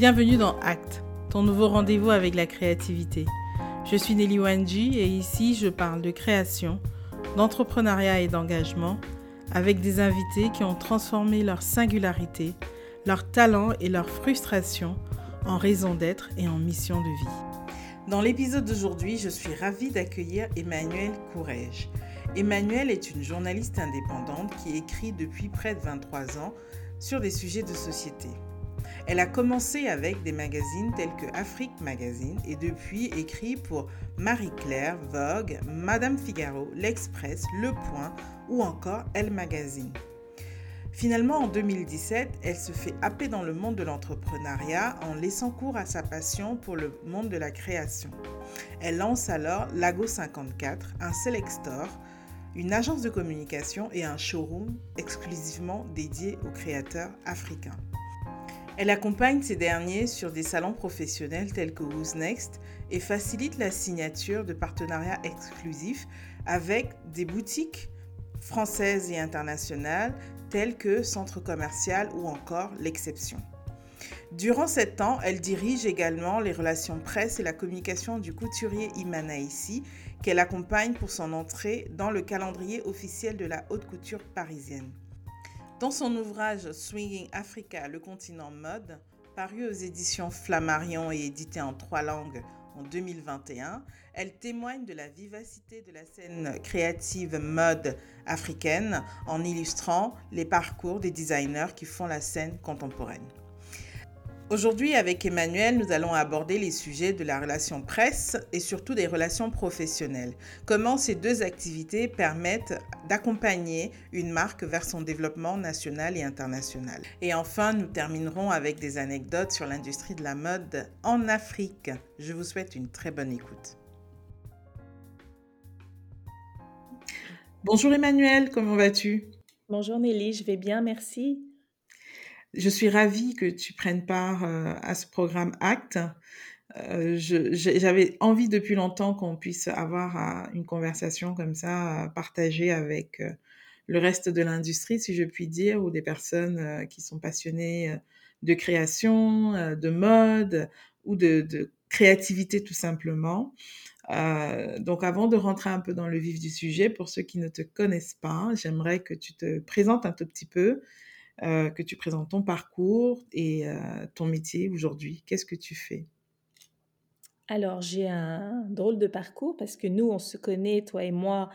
Bienvenue dans Act, ton nouveau rendez-vous avec la créativité. Je suis Nelly Wanji et ici je parle de création, d'entrepreneuriat et d'engagement avec des invités qui ont transformé leur singularité, leur talent et leur frustration en raison d'être et en mission de vie. Dans l'épisode d'aujourd'hui, je suis ravie d'accueillir Emmanuelle Courrèges. Emmanuelle est une journaliste indépendante qui écrit depuis près de 23 ans sur des sujets de société. Elle a commencé avec des magazines tels que Afrique Magazine et depuis écrit pour Marie Claire, Vogue, Madame Figaro, L'Express, Le Point ou encore Elle Magazine. Finalement, en 2017, elle se fait happer dans le monde de l'entrepreneuriat en laissant cours à sa passion pour le monde de la création. Elle lance alors Lago 54, un select store, une agence de communication et un showroom exclusivement dédié aux créateurs africains. Elle accompagne ces derniers sur des salons professionnels tels que Who's Next et facilite la signature de partenariats exclusifs avec des boutiques françaises et internationales telles que Centre commercial ou encore L'Exception. Durant sept ans, elle dirige également les relations presse et la communication du couturier Imanaïsi, qu'elle accompagne pour son entrée dans le calendrier officiel de la haute couture parisienne. Dans son ouvrage Swinging Africa, le continent mode, paru aux éditions Flammarion et édité en trois langues en 2021, elle témoigne de la vivacité de la scène créative mode africaine en illustrant les parcours des designers qui font la scène contemporaine. Aujourd'hui, avec Emmanuel, nous allons aborder les sujets de la relation presse et surtout des relations professionnelles. Comment ces deux activités permettent d'accompagner une marque vers son développement national et international. Et enfin, nous terminerons avec des anecdotes sur l'industrie de la mode en Afrique. Je vous souhaite une très bonne écoute. Bonjour Emmanuel, comment vas-tu? Bonjour Nelly, je vais bien, merci. Je suis ravie que tu prennes part euh, à ce programme ACT. Euh, j'avais envie depuis longtemps qu'on puisse avoir une conversation comme ça, partagée avec euh, le reste de l'industrie, si je puis dire, ou des personnes qui sont passionnées de création, de mode ou de, créativité tout simplement. Euh, donc avant de rentrer un peu dans le vif du sujet, pour ceux qui ne te connaissent pas, j'aimerais que tu te présentes un tout petit peu euh, que tu présentes ton parcours et euh, ton métier aujourd'hui. Qu'est-ce que tu fais? Alors, j'ai un drôle de parcours parce que nous, on se connaît, toi et moi,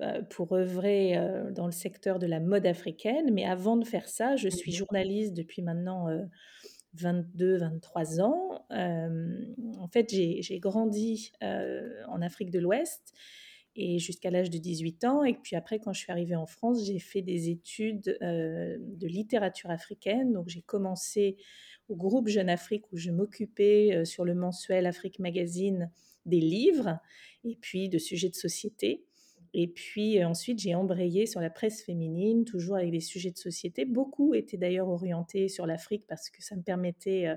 euh, pour œuvrer dans le secteur de la mode africaine. Mais avant de faire ça, je suis journaliste depuis maintenant 22, 23 ans. en fait, j'ai grandi en Afrique de l'Ouest et jusqu'à l'âge de 18 ans. Et puis après, quand je suis arrivée en France, j'ai fait des études euh, de littérature africaine. Donc j'ai commencé au groupe Jeune Afrique où je m'occupais euh, sur le mensuel Afrique Magazine des livres et puis de sujets de société. Et puis euh, ensuite, j'ai embrayé sur la presse féminine, toujours avec des sujets de société. Beaucoup étaient d'ailleurs orientés sur l'Afrique parce que ça me permettait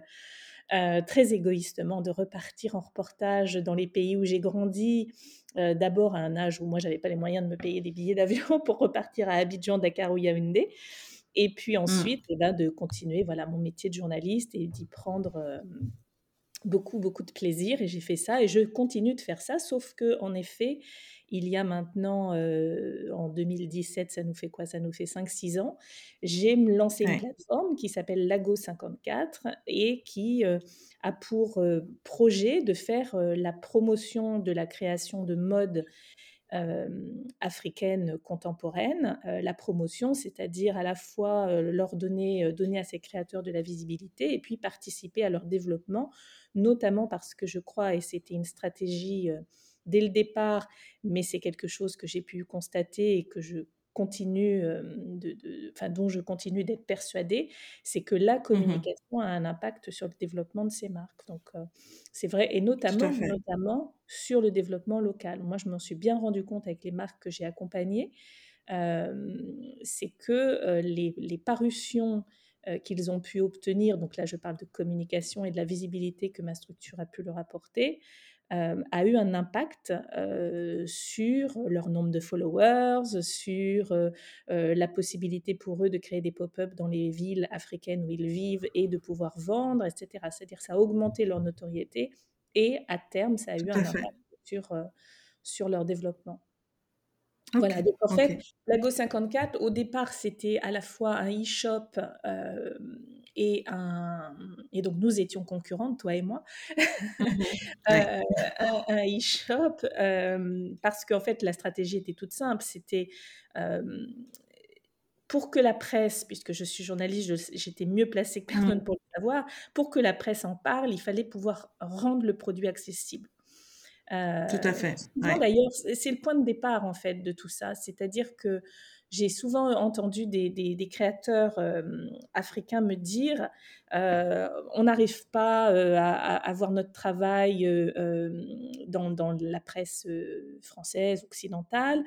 euh, très égoïstement de repartir en reportage dans les pays où j'ai grandi. Euh, d'abord à un âge où moi, j'avais pas les moyens de me payer des billets d'avion pour repartir à Abidjan, Dakar ou Yaoundé. Et puis mmh. ensuite, eh ben, de continuer voilà, mon métier de journaliste et d'y prendre euh, beaucoup, beaucoup de plaisir. Et j'ai fait ça et je continue de faire ça, sauf que en effet, il y a maintenant, euh, en 2017, ça nous fait quoi? Ça nous fait 5-6 ans. J'ai lancé une plateforme qui s'appelle Lago 54 et qui euh, a pour euh, projet de faire la promotion de la création de mode africaine contemporaine, la promotion, c'est-à-dire à la fois leur donner, donner à ces créateurs de la visibilité et puis participer à leur développement, notamment parce que je crois, et c'était une stratégie dès le départ, mais c'est quelque chose que j'ai pu constater et que je continue de, enfin, dont je continue d'être persuadée, c'est que la mmh communication a un impact sur le développement de ces marques. Donc c'est vrai, et notamment, notamment sur le développement local. Moi, je m'en suis bien rendu compte avec les marques que j'ai accompagnées, c'est que les, les, parutions qu'ils ont pu obtenir, donc là je parle de communication et de la visibilité que ma structure a pu leur apporter, a eu un impact sur leur nombre de followers, sur la possibilité pour eux de créer des pop-up dans les villes africaines où ils vivent et de pouvoir vendre, etc. C'est-à-dire ça a augmenté leur notoriété et à terme, ça a eu un impact sur, sur leur développement. Voilà, donc en fait, Lago 54, au départ, c'était à la fois un e-shop et un. Et donc, nous étions concurrentes, toi et moi, euh, un, e-shop, parce qu'en fait, la stratégie était toute simple. C'était. pour que la presse, puisque je suis journaliste, j'étais mieux placée que mmh. personne pour le savoir, pour que la presse en parle, il fallait pouvoir rendre le produit accessible. Tout à fait. D'ailleurs, c'est le point de départ en fait de tout ça. C'est-à-dire que j'ai souvent entendu des, créateurs africains me dire on n'arrive pas à, à, voir notre travail dans, la presse française, occidentale.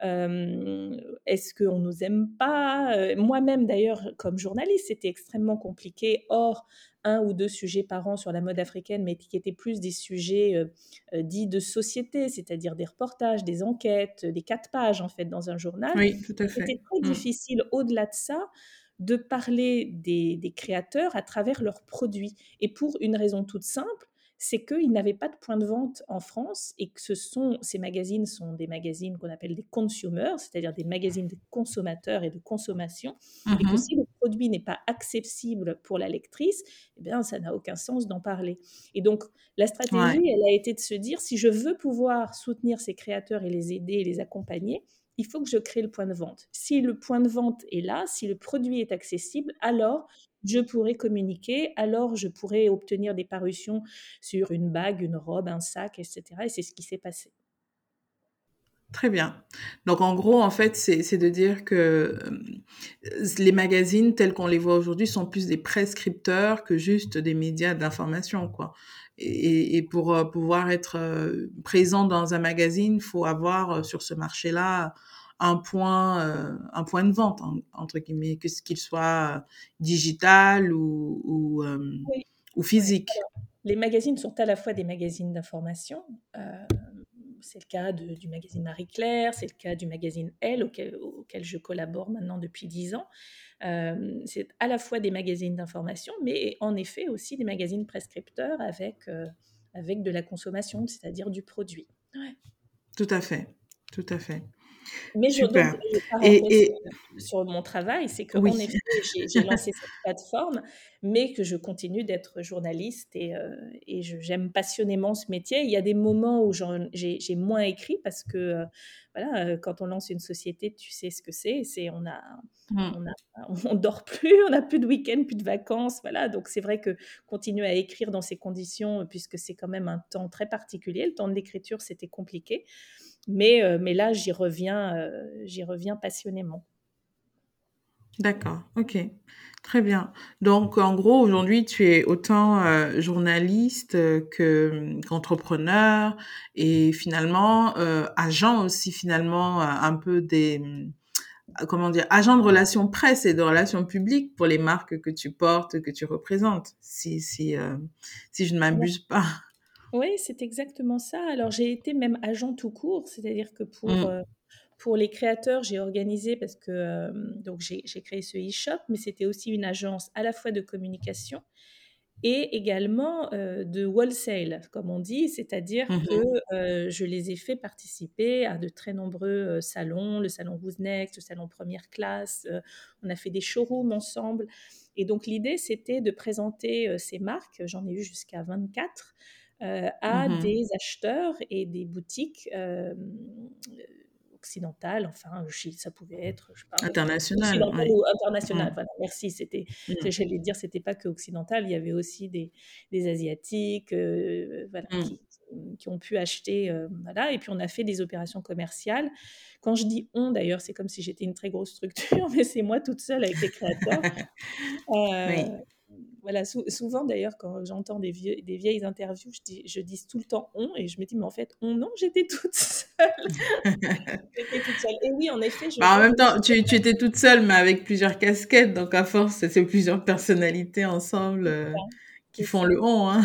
Est-ce qu'on nous aime pas? Moi-même, d'ailleurs, comme journaliste, c'était extrêmement compliqué. Or, un ou deux sujets par an sur la mode africaine, mais qui étaient plus des sujets euh, euh, dits de société, c'est-à-dire des reportages, des enquêtes, des quatre pages en fait dans un journal. Oui, tout à fait. C'était très mmh. difficile au-delà de ça de parler des, des, créateurs à travers leurs produits. Et pour une raison toute simple, c'est qu'ils n'avaient pas de point de vente en France et que ce sont, ces magazines sont des magazines qu'on appelle des consumers, c'est-à-dire des magazines de consommateurs et de consommation, et que mmh si le produit n'est pas accessible pour la lectrice, eh bien, ça n'a aucun sens d'en parler. Et donc, la stratégie, elle a été de se dire, si je veux pouvoir soutenir ces créateurs et les aider et les accompagner, il faut que je crée le point de vente. Si le point de vente est là, si le produit est accessible, alors je pourrais communiquer, alors je pourrais obtenir des parutions sur une bague, une robe, un sac, etc. Et c'est ce qui s'est passé. Très bien. Donc en gros, en fait, c'est de dire que euh, les magazines tels qu'on les voit aujourd'hui sont plus des prescripteurs que juste des médias d'information, quoi. Et, pour euh, pouvoir être euh, présent dans un magazine, faut avoir sur ce marché-là un point, euh, un point de vente, entre guillemets, que ce qu'il soit digital ou, ou, euh, ou physique. les magazines sont à la fois des magazines d'information. Euh, c'est le cas du magazine Marie-Claire, c'est le cas du magazine Elle, auquel, auquel je collabore maintenant depuis dix ans. c'est à la fois des magazines d'information, mais en effet aussi des magazines prescripteurs avec, avec de la consommation, c'est-à-dire du produit. Tout à fait, tout à fait. Mais je, donc, et, sur mon travail, c'est que en effet, j'ai lancé cette plateforme, mais que je continue d'être journaliste et, euh, et j'aime passionnément ce métier. Il y a des moments où j'ai moins écrit parce que euh, voilà, euh, quand on lance une société, tu sais ce que c'est. C'est on a, mmh. on a, on dort plus, on n'a plus de week-end, plus de vacances, voilà. Donc c'est vrai que continuer à écrire dans ces conditions, puisque c'est quand même un temps très particulier. Le temps de l'écriture, c'était compliqué. Mais, euh, mais là, j'y reviens, euh, j'y reviens passionnément. D'accord, ok, très bien. Donc, en gros, aujourd'hui, tu es autant euh, journaliste que qu'entrepreneur et finalement agent aussi finalement un peu des comment dire agent de relations presse et de relations publiques pour les marques que tu portes, que tu représentes, si si si je ne m'abuse pas. Oui, c'est exactement ça. Alors, j'ai été même agent tout court, c'est-à-dire que pour, mmh. euh, pour les créateurs, j'ai organisé, parce que euh, donc j'ai créé ce e-shop, mais c'était aussi une agence à la fois de communication et également euh, de wholesale, comme on dit, c'est-à-dire mmh que je les ai fait participer à de très nombreux salons, le salon Who's Next, le salon Première Classe, on a fait des showrooms ensemble. Et donc l'idée, c'était de présenter ces marques, j'en ai eu jusqu'à 24, euh, à mmh des acheteurs et des boutiques euh, occidentales, enfin, ça pouvait être, je sais pas, international, ou international. Mmh. Voilà, merci. C'était, mmh. j'allais dire, c'était pas que occidental. Il y avait aussi des, des asiatiques, euh, voilà, qui, qui, ont pu acheter, voilà. Et puis on a fait des opérations commerciales. Quand je dis on, d'ailleurs, c'est comme si j'étais une très grosse structure, mais c'est moi toute seule avec les créateurs. oui voilà, souvent d'ailleurs, quand j'entends des, des vieilles interviews, je dis, je dis tout le temps on, et je me dis, mais en fait, on, non, j'étais toute seule. j'étais toute seule. Et oui, en effet. Je bah, en même temps, tu, tu, étais toute seule, mais avec plusieurs casquettes, donc à force, c'est plusieurs personnalités ensemble euh, qui font le on. Hein.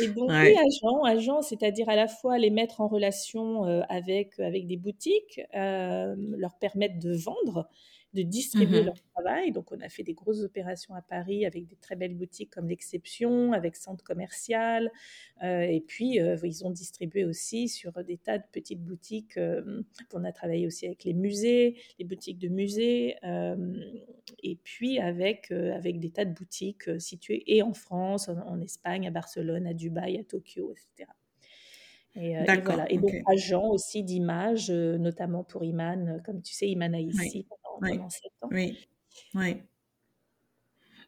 et donc, oui, agents, agents c'est-à-dire à la fois les mettre en relation avec, avec des boutiques, leur permettre de vendre, de distribuer mmh leur travail. Donc, on a fait des grosses opérations à Paris avec des très belles boutiques comme l'Exception, avec Centre Commercial. Euh, et puis, euh, ils ont distribué aussi sur des tas de petites boutiques. Euh, on a travaillé aussi avec les musées, les boutiques de musées, et puis avec, avec des tas de boutiques situées et en France, en, Espagne, à Barcelone, à Dubaï, à Tokyo, etc. Et, et, voilà. Et donc, agent aussi d'image, notamment pour Iman, comme tu sais, Iman a ici oui. Oui, oui.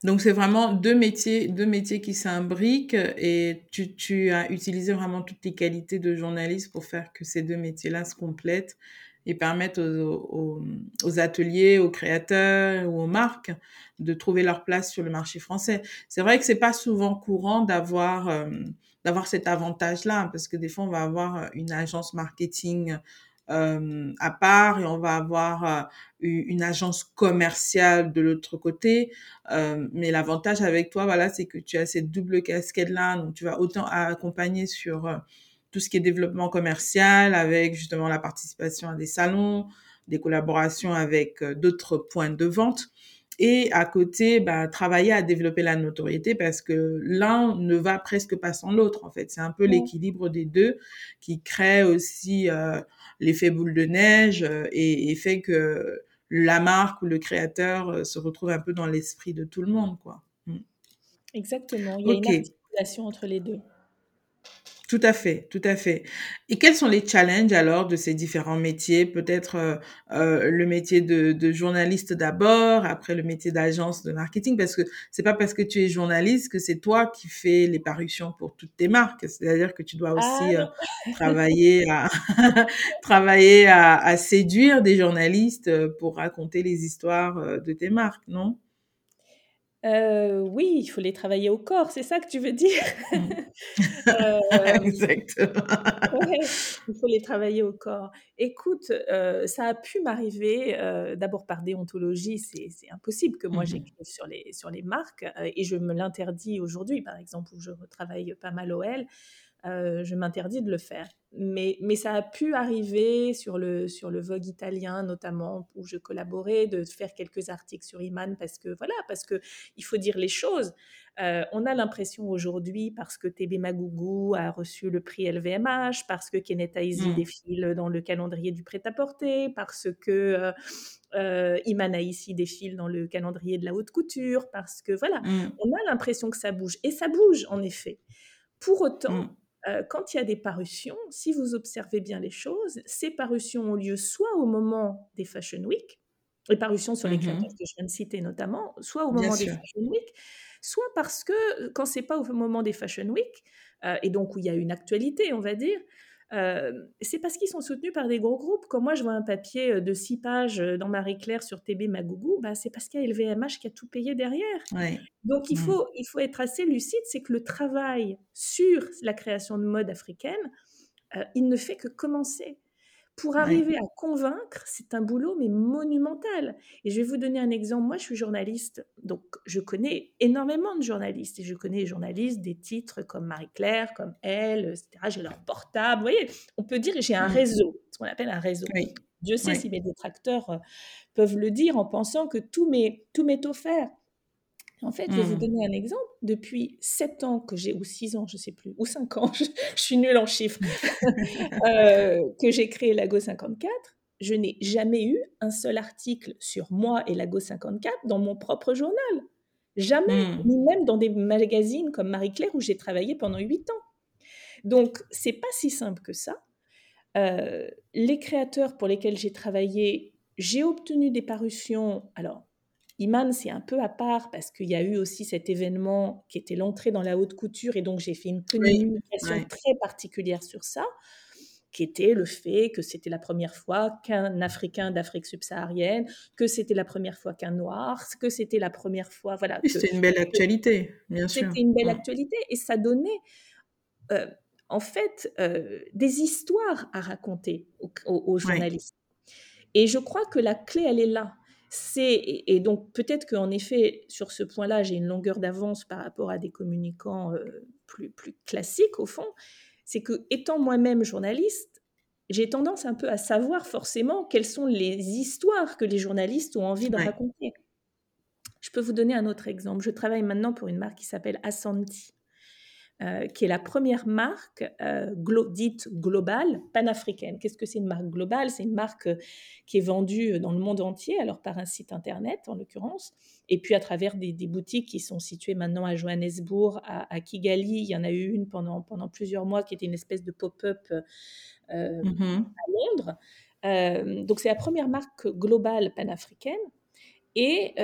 Donc, c'est vraiment deux métiers, deux métiers qui s'imbriquent et tu, tu, as utilisé vraiment toutes tes qualités de journaliste pour faire que ces deux métiers-là se complètent et permettent aux, aux, ateliers, aux créateurs ou aux marques de trouver leur place sur le marché français. C'est vrai que c'est pas souvent courant d'avoir euh, d'avoir cet avantage-là parce que des fois on va avoir une agence marketing à part et on va avoir une agence commerciale de l'autre côté. Mais l'avantage avec toi, voilà, c'est que tu as cette double casquette-là. Donc, tu vas autant accompagner sur tout ce qui est développement commercial avec justement la participation à des salons, des collaborations avec d'autres points de vente. Et à côté, bah, travailler à développer la notoriété parce que l'un ne va presque pas sans l'autre. En fait, c'est un peu l'équilibre des deux qui crée aussi l'effet boule de neige euh, et, fait que la marque ou le créateur euh, se retrouve un peu dans l'esprit de tout le monde, quoi. Mm. Exactement. Il y a une articulation entre les deux. Tout à fait, tout à fait. Et quels sont les challenges alors de ces différents métiers? Peut-être euh, euh, le métier de, de journaliste d'abord, après le métier d'agence de marketing, parce que c'est pas parce que tu es journaliste que c'est toi qui fais les parutions pour toutes tes marques. C'est-à-dire que tu dois aussi ah, euh, travailler à travailler à, à, séduire des journalistes pour raconter les histoires de tes marques, non? Euh, oui, il faut les travailler au corps, c'est ça que tu veux dire? Euh, Exactement. il faut les travailler au corps. Écoute, euh, ça a pu m'arriver, d'abord par déontologie, c'est impossible que moi mmh j'écrive sur les sur les marques, et je me l'interdis aujourd'hui, par exemple, où je retravaille pas mal OL. Euh, je m'interdis de le faire. Mais, mais ça a pu arriver sur le, sur le Vogue italien, notamment, où je collaborais, de faire quelques articles sur Iman, parce que, voilà, parce que il faut dire les choses. Euh, on a l'impression aujourd'hui, parce que TB Magougou a reçu le prix LVMH, parce que Kenneth Aizi mmh. défile dans le calendrier du prêt-à-porter, parce que euh, euh Iman ici défile dans le calendrier de la haute couture, parce que, voilà, mmh. on a l'impression que ça bouge. Et ça bouge, en effet. Pour autant, mmh. Euh, quand il y a des parutions, si vous observez bien les choses, ces parutions ont lieu soit au moment des Fashion Week, les parutions sur les créateurs que je viens de citer notamment, soit au moment des Fashion Week, soit parce que quand c'est pas au moment des Fashion Week, euh, et donc où il y a une actualité, on va dire, c'est parce qu'ils sont soutenus par des gros groupes. Quand moi je vois un papier de six pages dans Marie-Claire sur TB Magougou, bah, c'est parce qu'il y a LVMH qui a tout payé derrière. Donc il, mmh. faut, il faut être assez lucide, c'est que le travail sur la création de mode africaine, il ne fait que commencer. Pour arriver à convaincre, c'est un boulot mais monumental. Et je vais vous donner un exemple. Moi, je suis journaliste, donc je connais énormément de journalistes. Et je connais les journalistes des titres comme Marie-Claire, comme Elle, etc. J'ai leur portable. Vous voyez, on peut dire que j'ai un mmh. réseau, ce qu'on appelle un réseau. Dieu sait si mes détracteurs euh, peuvent le dire en pensant que tout m'est offert. En fait, je vais vous mmh. donner un exemple. Depuis 7 ans que j'ai, ou 6 ans, je ne sais plus, ou 5 ans, je, suis nulle en chiffres, euh, que j'ai créé Lago 54, je n'ai jamais eu un seul article sur moi et Lago 54 dans mon propre journal. Jamais, mmh. ni même dans des magazines comme Marie-Claire où j'ai travaillé pendant 8 ans. Donc, c'est pas si simple que ça. Euh, les créateurs pour lesquels j'ai travaillé, j'ai obtenu des parutions. Alors, Iman, c'est un peu à part parce qu'il y a eu aussi cet événement qui était l'entrée dans la haute couture et donc j'ai fait une communication très particulière sur ça, qui était le fait que c'était la première fois qu'un Africain d'Afrique subsaharienne, que c'était la première fois qu'un Noir, que c'était la première fois, voilà. c'était une belle actualité, bien sûr. C'était une belle actualité et ça donnait, euh, en fait, euh, des histoires à raconter aux journalistes. Et je crois que la clé, elle est là c'est et donc peut-être qu'en effet sur ce point-là j'ai une longueur d'avance par rapport à des communicants euh, plus plus classiques au fond, c'est que étant moi-même journaliste, j'ai tendance un peu à savoir forcément quelles sont les histoires que les journalistes ont envie de raconter. Je peux vous donner un autre exemple. Je travaille maintenant pour une marque qui s'appelle Assanti. Euh, qui est la première marque euh, dite globale, panafricaine. Qu'est-ce que c'est une marque globale? C'est une marque euh, qui est vendue dans le monde entier, alors par un site internet en l'occurrence, et puis à travers des, boutiques qui sont situées maintenant à Johannesburg, à, Kigali. Il y en a eu une pendant, pendant plusieurs mois qui était une espèce de pop-up mm-hmm. à Londres. donc c'est la première marque globale panafricaine. Et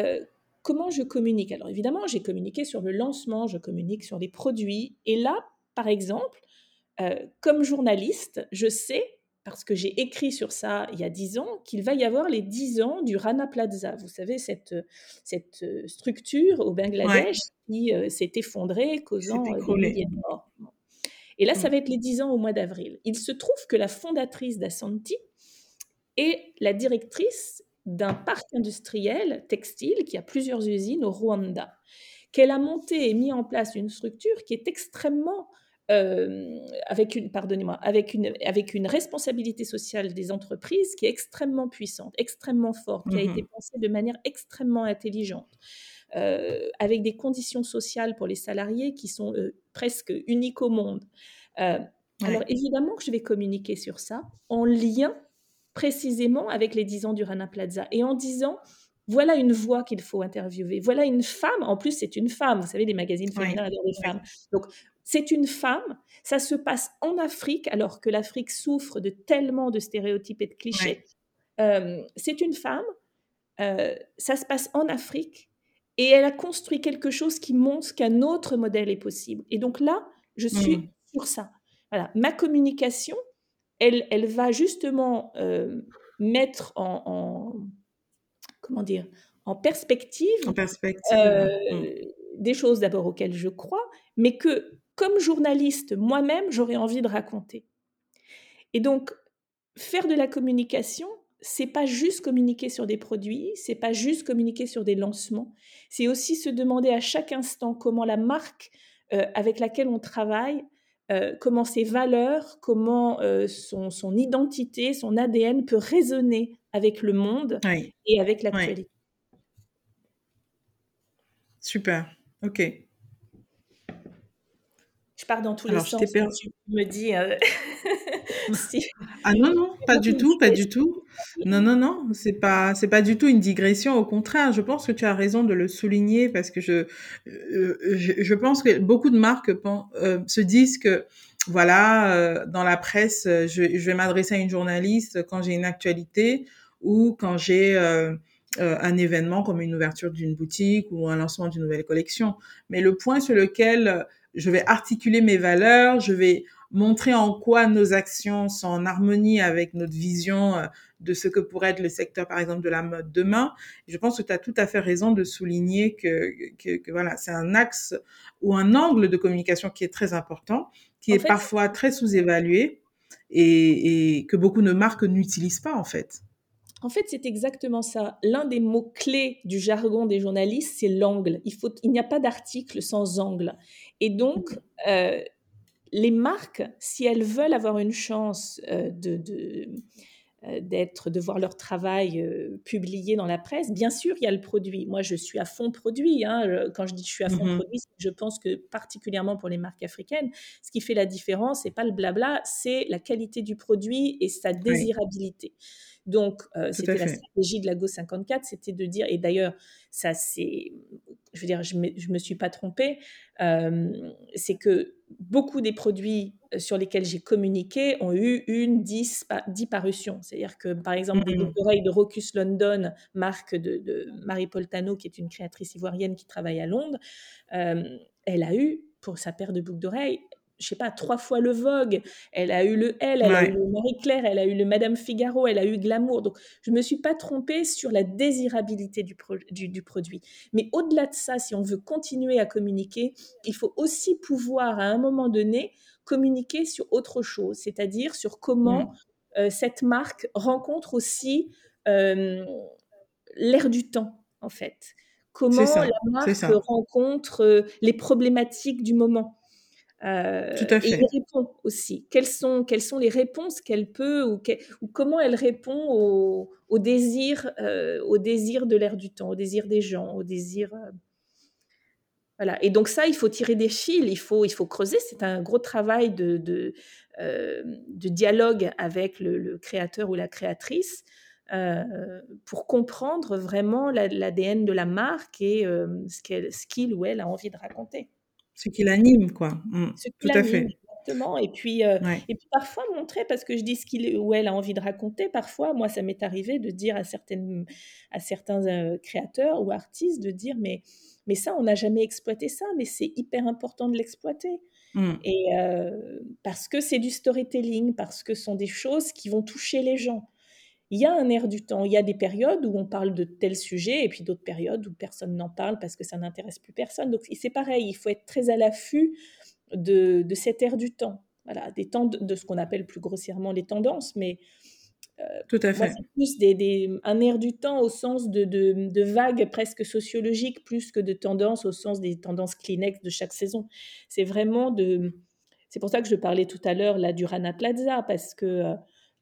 comment je communique Alors évidemment, j'ai communiqué sur le lancement, je communique sur les produits. Et là, par exemple, euh, comme journaliste, je sais, parce que j'ai écrit sur ça il y a dix ans, qu'il va y avoir les dix ans du Rana Plaza. Vous savez, cette, cette euh, structure au Bangladesh qui euh, s'est effondrée, causant des milliers de morts. Et là, ça mm. va être les dix ans au mois d'avril. Il se trouve que la fondatrice d'Assanti est la directrice d'un parc industriel textile qui a plusieurs usines au Rwanda, qu'elle a monté et mis en place une structure qui est extrêmement euh, avec une, pardonnez-moi, avec une, avec une responsabilité sociale des entreprises qui est extrêmement puissante, extrêmement forte, qui a été mmh pensée de manière extrêmement intelligente, euh, avec des conditions sociales pour les salariés qui sont euh, presque uniques au monde. Alors évidemment que je vais communiquer sur ça en lien précisément avec les 10 ans du Rana Plaza et en disant voilà une voix qu'il faut interviewer, voilà une femme, en plus c'est une femme, vous savez, les magazines féminins adorent les femmes. Donc c'est une femme, ça se passe en Afrique alors que l'Afrique souffre de tellement de stéréotypes et de clichés. Euh, c'est une femme, euh, ça se passe en Afrique et elle a construit quelque chose qui montre qu'un autre modèle est possible. Et donc là, je suis mmh. sur ça. Voilà, ma communication, elle, va justement euh, mettre en, comment dire, en perspective, euh, mm. des choses d'abord auxquelles je crois, mais que comme journaliste, moi-même, j'aurais envie de raconter. Et donc, faire de la communication, c'est pas juste communiquer sur des produits, c'est pas juste communiquer sur des lancements, c'est aussi se demander à chaque instant comment la marque euh, avec laquelle on travaille euh, comment ses valeurs, comment euh, son, identité, son ADN peut résonner avec le monde et avec l'actualité. Super, ok. Je pars dans tous les sens. Tu me dis. Euh, ah non, non, pas du tout, pas du tout. Non, non, non, c'est pas, pas du tout une digression. Au contraire, je pense que tu as raison de le souligner parce que je, euh, je, pense que beaucoup de marques euh, se disent que voilà, dans la presse, je vais m'adresser à une journaliste quand j'ai une actualité ou quand j'ai un événement comme une ouverture d'une boutique ou un lancement d'une nouvelle collection. Mais le point sur lequel je vais articuler mes valeurs, je vais montrer en quoi nos actions sont en harmonie avec notre vision euh, de ce que pourrait être le secteur, par exemple, de la mode demain. Je pense que tu as tout à fait raison de souligner que, que, voilà, c'est un axe ou un angle de communication qui est très important, qui est parfois très sous-évalué et, et que beaucoup de marques n'utilisent pas, en fait. En fait, c'est exactement ça. L'un des mots-clés du jargon des journalistes, c'est l'angle. Il, faut, il n'y a pas d'article sans angle. Et donc, euh, les marques, si elles veulent avoir une chance euh, de, euh, d'être, de voir leur travail publié dans la presse, bien sûr, il y a le produit. Moi, je suis à fond produit. Hein. Quand je dis je suis à fond mmh produit, je pense que particulièrement pour les marques africaines, ce qui fait la différence, c'est pas le blabla, c'est la qualité du produit et sa désirabilité. Donc, euh, c'était la stratégie de la Go 54, c'était de dire, et d'ailleurs, ça c'est, je veux dire, je ne me, suis pas trompée, euh, c'est que beaucoup des produits euh, sur lesquels j'ai communiqué ont eu une 10, 10 parutions. C'est-à-dire que, par exemple, des mmh. oreilles de Rocus London, marque de, de Marie Poltano, qui est une créatrice ivoirienne qui travaille à Londres, elle a eu, pour sa paire de boucles d'oreilles, je sais pas, trois fois le Vogue, elle a eu le Elle, elle a eu le Marie-Claire, elle a eu le Madame Figaro, elle a eu Glamour. Donc, je ne me suis pas trompée sur la désirabilité du, du, produit. Mais au-delà de ça, si on veut continuer à communiquer, il faut aussi pouvoir, à un moment donné, communiquer sur autre chose, c'est-à-dire sur comment mmh. euh, cette marque rencontre aussi... Euh, l'air du temps, en fait. Comment la marque rencontre les problématiques du moment. Tout à fait. Et répond aussi. Quelles sont, quelles sont les réponses qu'elle peut ou, ou, comment elle répond au, au désir, au désir de l'air du temps, au désir des gens, au désir. voilà. Et donc ça, il faut tirer des fils, il faut, il faut creuser. C'est un gros travail de, de, de dialogue avec le, créateur ou la créatrice. pour comprendre vraiment l'ADN de la marque et ce qu'il ou elle a envie de raconter. Ce qui l'anime, quoi. Mmh, tout à fait. Exactement. Et puis, euh, et puis parfois montrer, parce que je dis ce qu'il ou elle a envie de raconter, parfois, moi, ça m'est arrivé de dire à, certaines, à certains euh, créateurs ou artistes, de dire, mais, mais ça, on n'a jamais exploité ça, mais c'est hyper important de l'exploiter. Mmh. Et euh, parce que c'est du storytelling, parce que ce sont des choses qui vont toucher les gens il y a un air du temps. Il y a des périodes où on parle de tel sujet et puis d'autres périodes où personne n'en parle parce que ça n'intéresse plus personne. Donc c'est pareil, il faut être très à l'affût de, de, cet air du temps. Voilà, des temps de, ce qu'on appelle plus grossièrement les tendances, mais euh, tout à fait. c'est plus des, un air du temps au sens de, de, vagues presque sociologiques plus que de tendances au sens des tendances Kleenex de chaque saison. C'est vraiment de. C'est pour ça que je parlais tout à l'heure là du Rana Plaza parce que euh,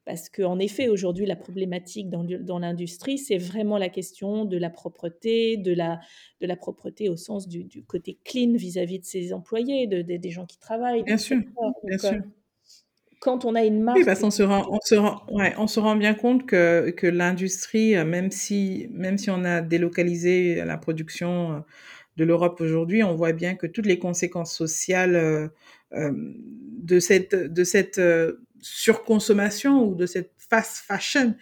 parce qu'en effet, aujourd'hui, la problématique dans, l'industrie, c'est vraiment la question de la propreté, de la, de la propreté au sens du, du côté clean vis-à-vis de ses employés, de, des gens qui travaillent. Bien sûr, bien sûr. Euh, quand on a une marque... Oui, parce qu'on se rend, on se rend, ouais, on se rend bien compte que, que l'industrie, euh, même si, même si on a délocalisé la production euh, de l'Europe aujourd'hui, on voit bien que toutes les conséquences sociales euh, de cette, de cette surconsommation ou de cette fast fashion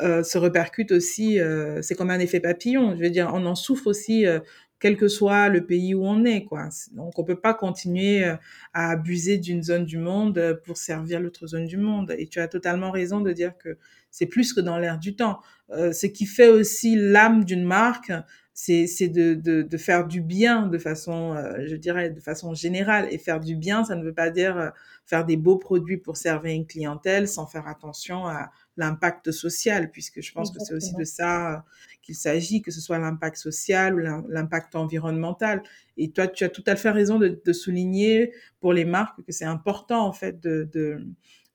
euh, se répercute aussi, euh, c'est comme un effet papillon. Je veux dire, on en souffre aussi, euh, quel que soit le pays où on est, quoi. Donc, on peut pas continuer euh, à abuser d'une zone du monde pour servir l'autre zone du monde. Et tu as totalement raison de dire que c'est plus que dans l'air du temps. ce qui fait aussi l'âme d'une marque, c'est de, de, de, faire du bien de façon, je dirais, de façon générale. Et faire du bien, ça ne veut pas dire faire des beaux produits pour servir une clientèle sans faire attention à l'impact social, puisque je pense que c'est aussi de ça euh, qu'il s'agit, que ce soit l'impact social ou l'impact environnemental. Et toi, tu as tout à fait raison de, de souligner pour les marques que c'est important, en fait, de, de,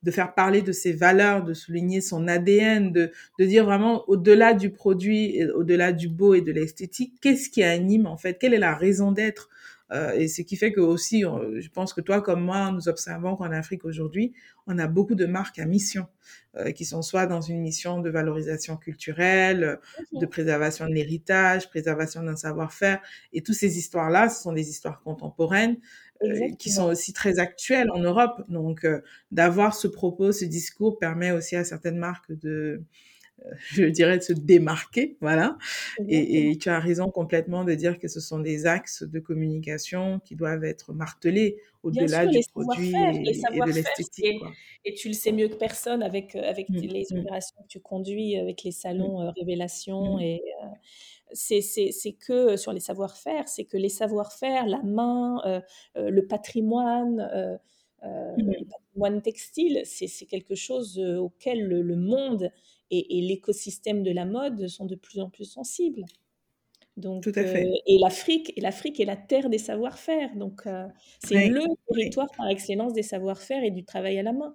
de, faire parler de ses valeurs, de souligner son ADN, de, de dire vraiment au-delà du produit, au-delà du beau et de l'esthétique, qu'est-ce qui anime, en fait, quelle est la raison d'être? Euh, et ce qui fait que aussi, je pense que toi comme moi, nous observons qu'en Afrique aujourd'hui, on a beaucoup de marques à mission euh, qui sont soit dans une mission de valorisation culturelle, de préservation de l'héritage, préservation d'un savoir-faire. Et toutes ces histoires-là, ce sont des histoires contemporaines qui sont aussi très actuelles en Europe. Donc, d'avoir ce propos, ce discours permet aussi à certaines marques de je dirais, de se démarquer, voilà. Et, tu as raison complètement de dire que ce sont des axes de communication qui doivent être martelés au-delà du produit et, de l'esthétique. Et, tu le sais mieux que personne avec, euh, avec mmh, les mmh. opérations que tu conduis, avec les mmh. salons euh, Révélation et... Euh, c'est que sur les savoir-faire, c'est que les savoir-faire, la main, le patrimoine, le patrimoine textile, c'est quelque chose auquel le monde et, l'écosystème de la mode sont de plus en plus sensibles. Donc, Tout à fait. Euh, et l'Afrique, et l'Afrique est la terre des savoir-faire. Donc, euh, c'est le territoire par excellence des savoir-faire et du travail à la main.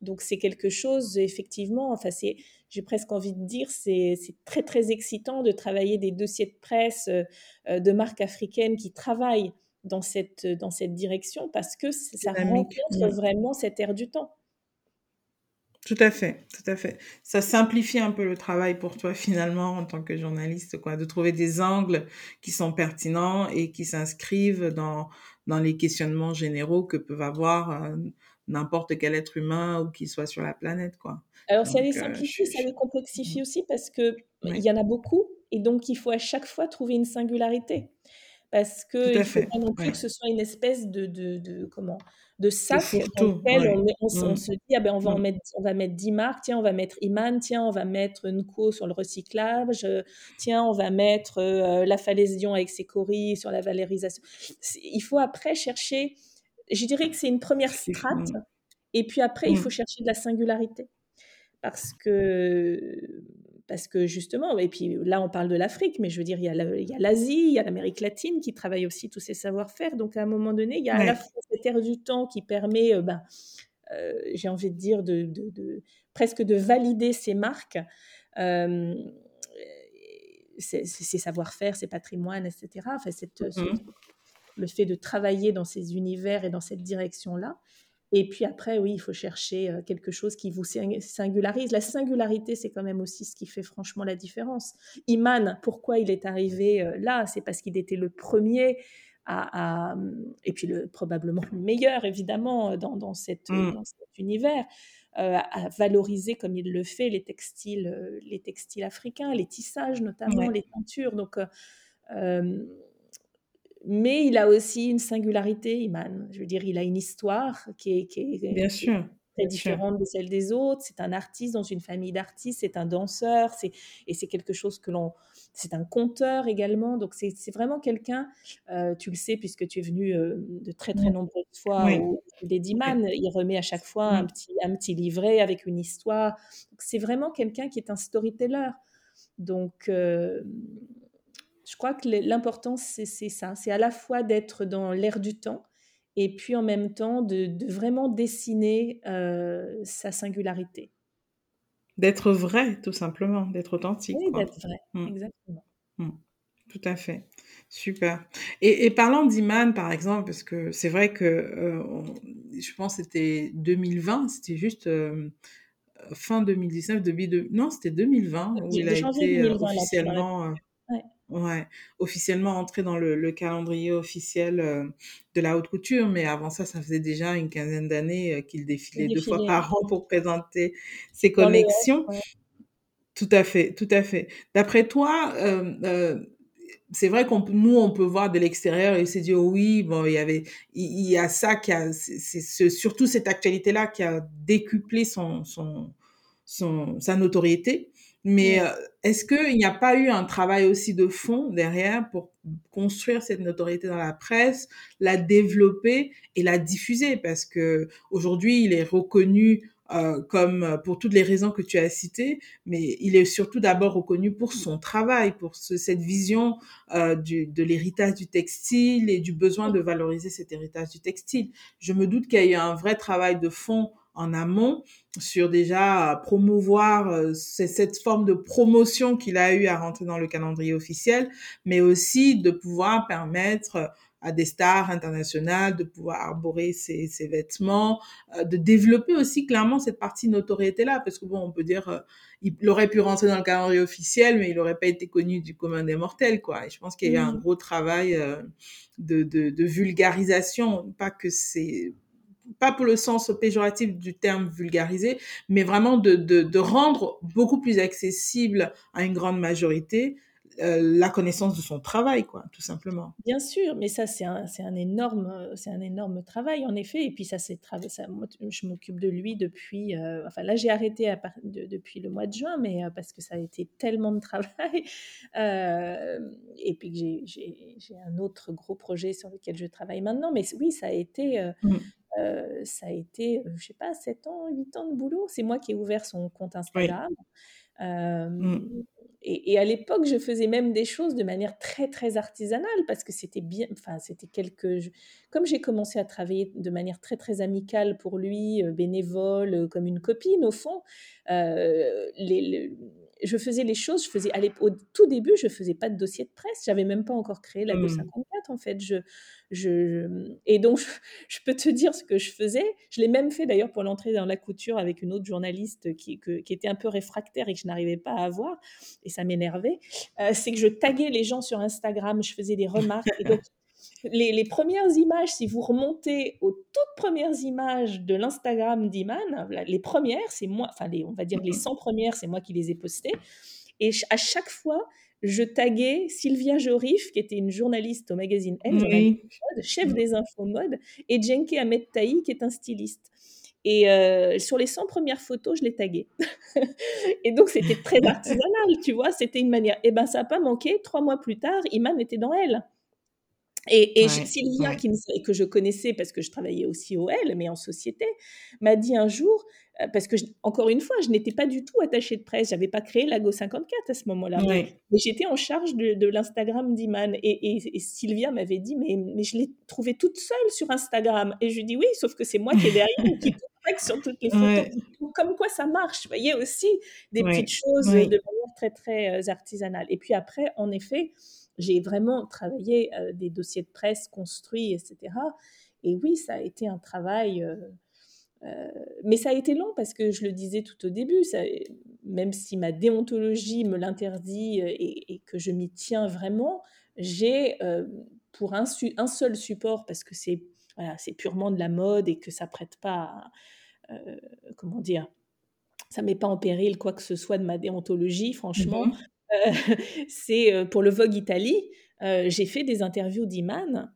Donc, c'est quelque chose, effectivement, enfin, c'est, j'ai presque envie de dire, c'est, très, très excitant de travailler des dossiers de presse euh, de marques africaines qui travaillent dans cette, dans cette direction parce que ça rencontre mmh. vraiment cette ère du temps. Tout à fait, tout à fait. Ça simplifie un peu le travail pour toi finalement en tant que journaliste, quoi, de trouver des angles qui sont pertinents et qui s'inscrivent dans, dans les questionnements généraux que peuvent avoir euh, n'importe quel être humain ou qui soit sur la planète, quoi. Alors ça les euh, simplifie, ça les complexifie mmh. aussi parce que il y en a beaucoup et donc il faut à chaque fois trouver une singularité parce que il faut pas non plus que ce soit une espèce de, de, de comment de sac dans lequel on, mmh. se dit ah ben on va en mmh. mettre on va mettre 10 marques tiens on va mettre Iman tiens on va mettre Nco sur le recyclage euh, tiens on va mettre euh, la falaise Dion avec ses coris sur la valorisation il faut après chercher je dirais que c'est une première strate et puis après il mmh. faut chercher de la singularité parce que parce que justement, et puis là on parle de l'Afrique, mais je veux dire, il y a l'Asie, il y a l'Amérique latine qui travaille aussi tous ces savoir-faire. Donc à un moment donné, il y a à la fois cette ère du temps qui permet, euh, ben, euh, j'ai envie de dire, de, de, presque de valider ces marques, euh, ces, savoir-faire, ces patrimoines, etc. Enfin, cette, mmh le fait de travailler dans ces univers et dans cette direction-là. Et puis après, oui, il faut chercher euh, quelque chose qui vous singularise. La singularité, c'est quand même aussi ce qui fait franchement la différence. Iman, pourquoi il est arrivé euh, là? C'est parce qu'il était le premier à, et puis le, probablement le meilleur, évidemment, dans, dans, cette, mmh. dans cet univers, euh, à valoriser comme il le fait les textiles, les textiles africains, les tissages notamment, les peintures. Donc, mais il a aussi une singularité, Iman. Je veux dire, il a une histoire qui est, qui bien sûr, très différente de celle des autres. C'est un artiste dans une famille d'artistes, c'est un danseur, et c'est quelque chose que l'on... C'est un conteur également, donc c'est vraiment quelqu'un, euh, tu le sais puisque tu es venu euh, de très très nombreuses fois oui. au Iman, il remet à chaque fois un, petit, un petit livret avec une histoire. C'est vraiment quelqu'un qui est un storyteller. Donc, euh, je crois que l'important, c'est ça. C'est à la fois d'être dans l'air du temps et puis en même temps de, vraiment dessiner euh, sa singularité. D'être vrai, tout simplement, d'être authentique. Oui, d'être vrai, mmh. exactement. Mmh. Tout à fait. Super. Et, parlant d'Iman, par exemple, parce que c'est vrai que euh, je pense que c'était 2020, c'était juste euh, fin 2019, début de... Non, c'était 2020 où il a été officiellement... Ouais, officiellement entré dans le, calendrier officiel euh, de la haute couture, mais avant ça, ça faisait déjà une quinzaine d'années euh, qu'il défilait deux fois par an pour présenter ses collections. Tout à fait, tout à fait. D'après toi, euh, c'est vrai qu'on nous on peut voir de l'extérieur et se dire oui bon il y avait il, y a ça qui a c'est surtout cette actualité là qui a décuplé son son, son sa notoriété mais euh, est-ce qu'il n'y a pas eu un travail aussi de fond derrière pour construire cette notoriété dans la presse, la développer et la diffuser? Parce que aujourd'hui, il est reconnu euh, comme pour toutes les raisons que tu as citées, mais il est surtout d'abord reconnu pour son travail, pour cette vision euh, du, de l'héritage du textile et du besoin de valoriser cet héritage du textile. Je me doute qu'il y a eu un vrai travail de fond en amont sur déjà promouvoir euh, cette forme de promotion qu'il a eu à rentrer dans le calendrier officiel, mais aussi de pouvoir permettre à des stars internationales de pouvoir arborer ses, vêtements, euh, de développer aussi clairement cette partie notoriété-là, parce que bon, on peut dire, euh, il aurait pu rentrer dans le calendrier officiel, mais il n'aurait pas été connu du commun des mortels, quoi. Et je pense qu'il y a eu un mmh. gros travail de, de, de vulgarisation, pas que c'est pas pour le sens péjoratif du terme vulgarisé, mais vraiment de, de, de rendre beaucoup plus accessible à une grande majorité euh, la connaissance de son travail, quoi, tout simplement. Bien sûr, mais ça, c'est un, un, énorme, c'est un énorme travail, en effet. Et puis, ça, c'est je m'occupe de lui depuis. Euh, enfin, là, j'ai arrêté à depuis le mois de juin, mais euh, parce que ça a été tellement de travail. et puis, j'ai un autre gros projet sur lequel je travaille maintenant. Mais oui, ça a été. Mmh. Euh, ça a été, euh, je sais pas, 7 ans, 8 ans de boulot. C'est moi qui ai ouvert son compte Instagram. Mmh. et, à l'époque, je faisais même des choses de manière très très artisanale parce que c'était bien, enfin c'était quelques, comme j'ai commencé à travailler de manière très très amicale pour lui, euh, bénévole, comme une copine au fond, les, je faisais les choses, je faisais, au tout début, je faisais pas de dossier de presse, j'avais même pas encore créé la 254 mmh. en fait. Je, je, et donc, je, peux te dire ce que je faisais. Je l'ai même fait d'ailleurs pour l'entrée dans la couture avec une autre journaliste qui, qui était un peu réfractaire et que je n'arrivais pas à avoir, et ça m'énervait. Euh, c'est que je taguais les gens sur Instagram, je faisais des remarques. Et donc, les, premières images, si vous remontez aux toutes premières images de l'Instagram d'Iman, les premières, c'est moi, enfin, on va dire les 100 premières, c'est moi qui les ai postées. Et à chaque fois, je taguais Sylvia Jorif, qui était une journaliste au magazine Elle, chef des infos mode, et Jenke Ahmed Taï, qui est un styliste. Et euh, sur les 100 premières photos, je les taguais. et donc, c'était très artisanal, tu vois. C'était une manière. Et eh ben, ça n'a pas manqué. Trois mois plus tard, Iman était dans Elle. Et, et Sylvia, qui que je connaissais parce que je travaillais aussi au L, mais en société, m'a dit un jour, euh, parce que, encore une fois, je n'étais pas du tout attachée de presse, j'avais pas créé l'AGO 54 à ce moment-là, mais, j'étais en charge de, l'Instagram d'Iman. Et, et, Sylvia m'avait dit, mais, mais je l'ai trouvée toute seule sur Instagram. Et je lui dis, oui, sauf que c'est moi qui est derrière, qui sur toutes les photos. Comme quoi ça marche. Vous voyez aussi des petites choses de manière très, très euh, artisanale. Et puis après, en effet, j'ai vraiment travaillé euh, des dossiers de presse construits, etc. Et oui, ça a été un travail, euh, euh, mais ça a été long parce que je le disais tout au début, même si ma déontologie me l'interdit et, que je m'y tiens vraiment, j'ai pour un, seul support parce que c'est purement de la mode et que ça prête pas, comment dire, ça met pas en péril quoi que ce soit de ma déontologie, franchement. Euh, c'est euh, pour le Vogue Italie. Euh, j'ai fait des interviews d'Iman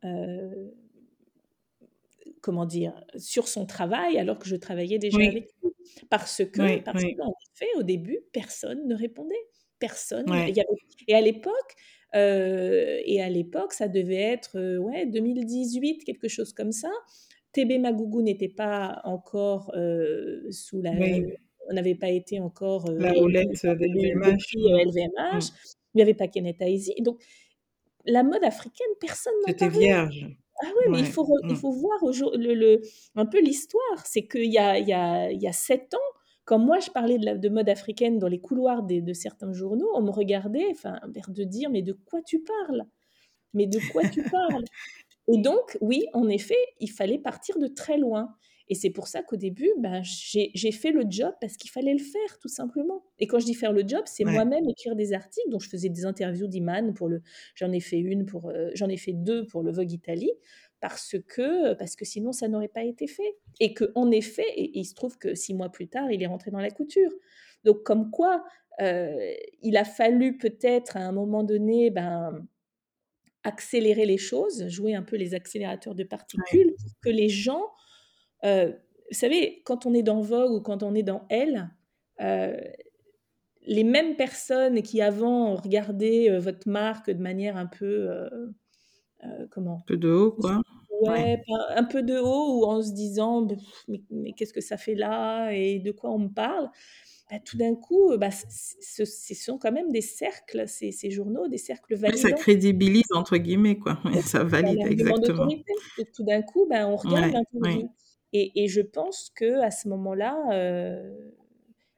comment dire, sur son travail alors que je travaillais déjà avec lui. Parce que, parce qu'en effet, au début, personne ne répondait. Personne. Et à l'époque, et à l'époque, ça devait être ouais, 2018, quelque chose comme ça. TB Magougou n'était pas encore sous la, on n'avait pas été encore euh, la roulette de LVMH. LVMH. Il n'y avait pas Kenneth Aisi. Donc, la mode africaine, personne n'en C'était vierge. Ah oui, mais il faut, il mm. faut voir le, le, un peu l'histoire. C'est qu'il y a, il y, a, il y a sept ans, quand moi je parlais de, la, de mode africaine dans les couloirs de, de certains journaux, on me regardait, enfin, l'air de dire, mais de quoi tu parles? Mais de quoi tu parles? Et donc, oui, en effet, il fallait partir de très loin. Et c'est pour ça qu'au début, ben, j'ai fait le job parce qu'il fallait le faire, tout simplement. Et quand je dis faire le job, c'est moi-même écrire des articles. Donc, je faisais des interviews d'Iman pour le. J'en ai fait une pour. Euh, j'en ai fait deux pour le Vogue Italie parce que parce que sinon ça n'aurait pas été fait. Et que en effet, et, il se trouve que six mois plus tard, il est rentré dans la couture. Donc, comme quoi, euh, il a fallu peut-être à un moment donné, ben accélérer les choses, jouer un peu les accélérateurs de particules, pour que les gens euh, vous savez, quand on est dans Vogue ou quand on est dans Elle, euh, les mêmes personnes qui avant regardaient euh, votre marque de manière un peu comment? Un peu de haut, quoi. Ouais, un peu de haut ou en se disant mais, qu'est-ce que ça fait là et de quoi on me parle? Bah, tout d'un coup, bah, ce, sont quand même des cercles, ces, ces journaux, des cercles validants. Ça crédibilise, entre guillemets, quoi. ça valide, exactement. Tout d'un coup, bah, on regarde ouais, et, je pense que à ce moment-là, euh,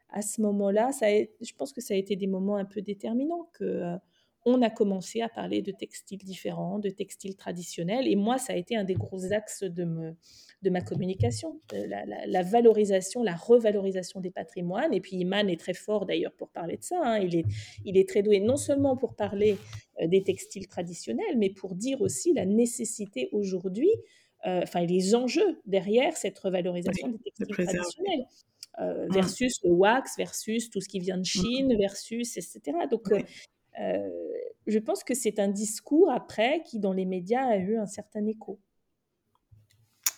à ce moment-là, ça je pense que ça a été des moments un peu déterminants que euh, on a commencé à parler de textiles différents, de textiles traditionnels. Et moi, ça a été un des gros axes de, ma communication, euh, la, valorisation, la revalorisation des patrimoines. Et puis Iman est très fort d'ailleurs pour parler de ça. Hein. Il, est, il est très doué non seulement pour parler des textiles traditionnels, mais pour dire aussi la nécessité aujourd'hui enfin les enjeux derrière cette revalorisation des textiles traditionnels. Euh, mmh. versus le wax, versus tout ce qui vient de mmh. Chine, versus etc. Donc, euh, je pense que c'est un discours après qui, dans les médias, a eu un certain écho.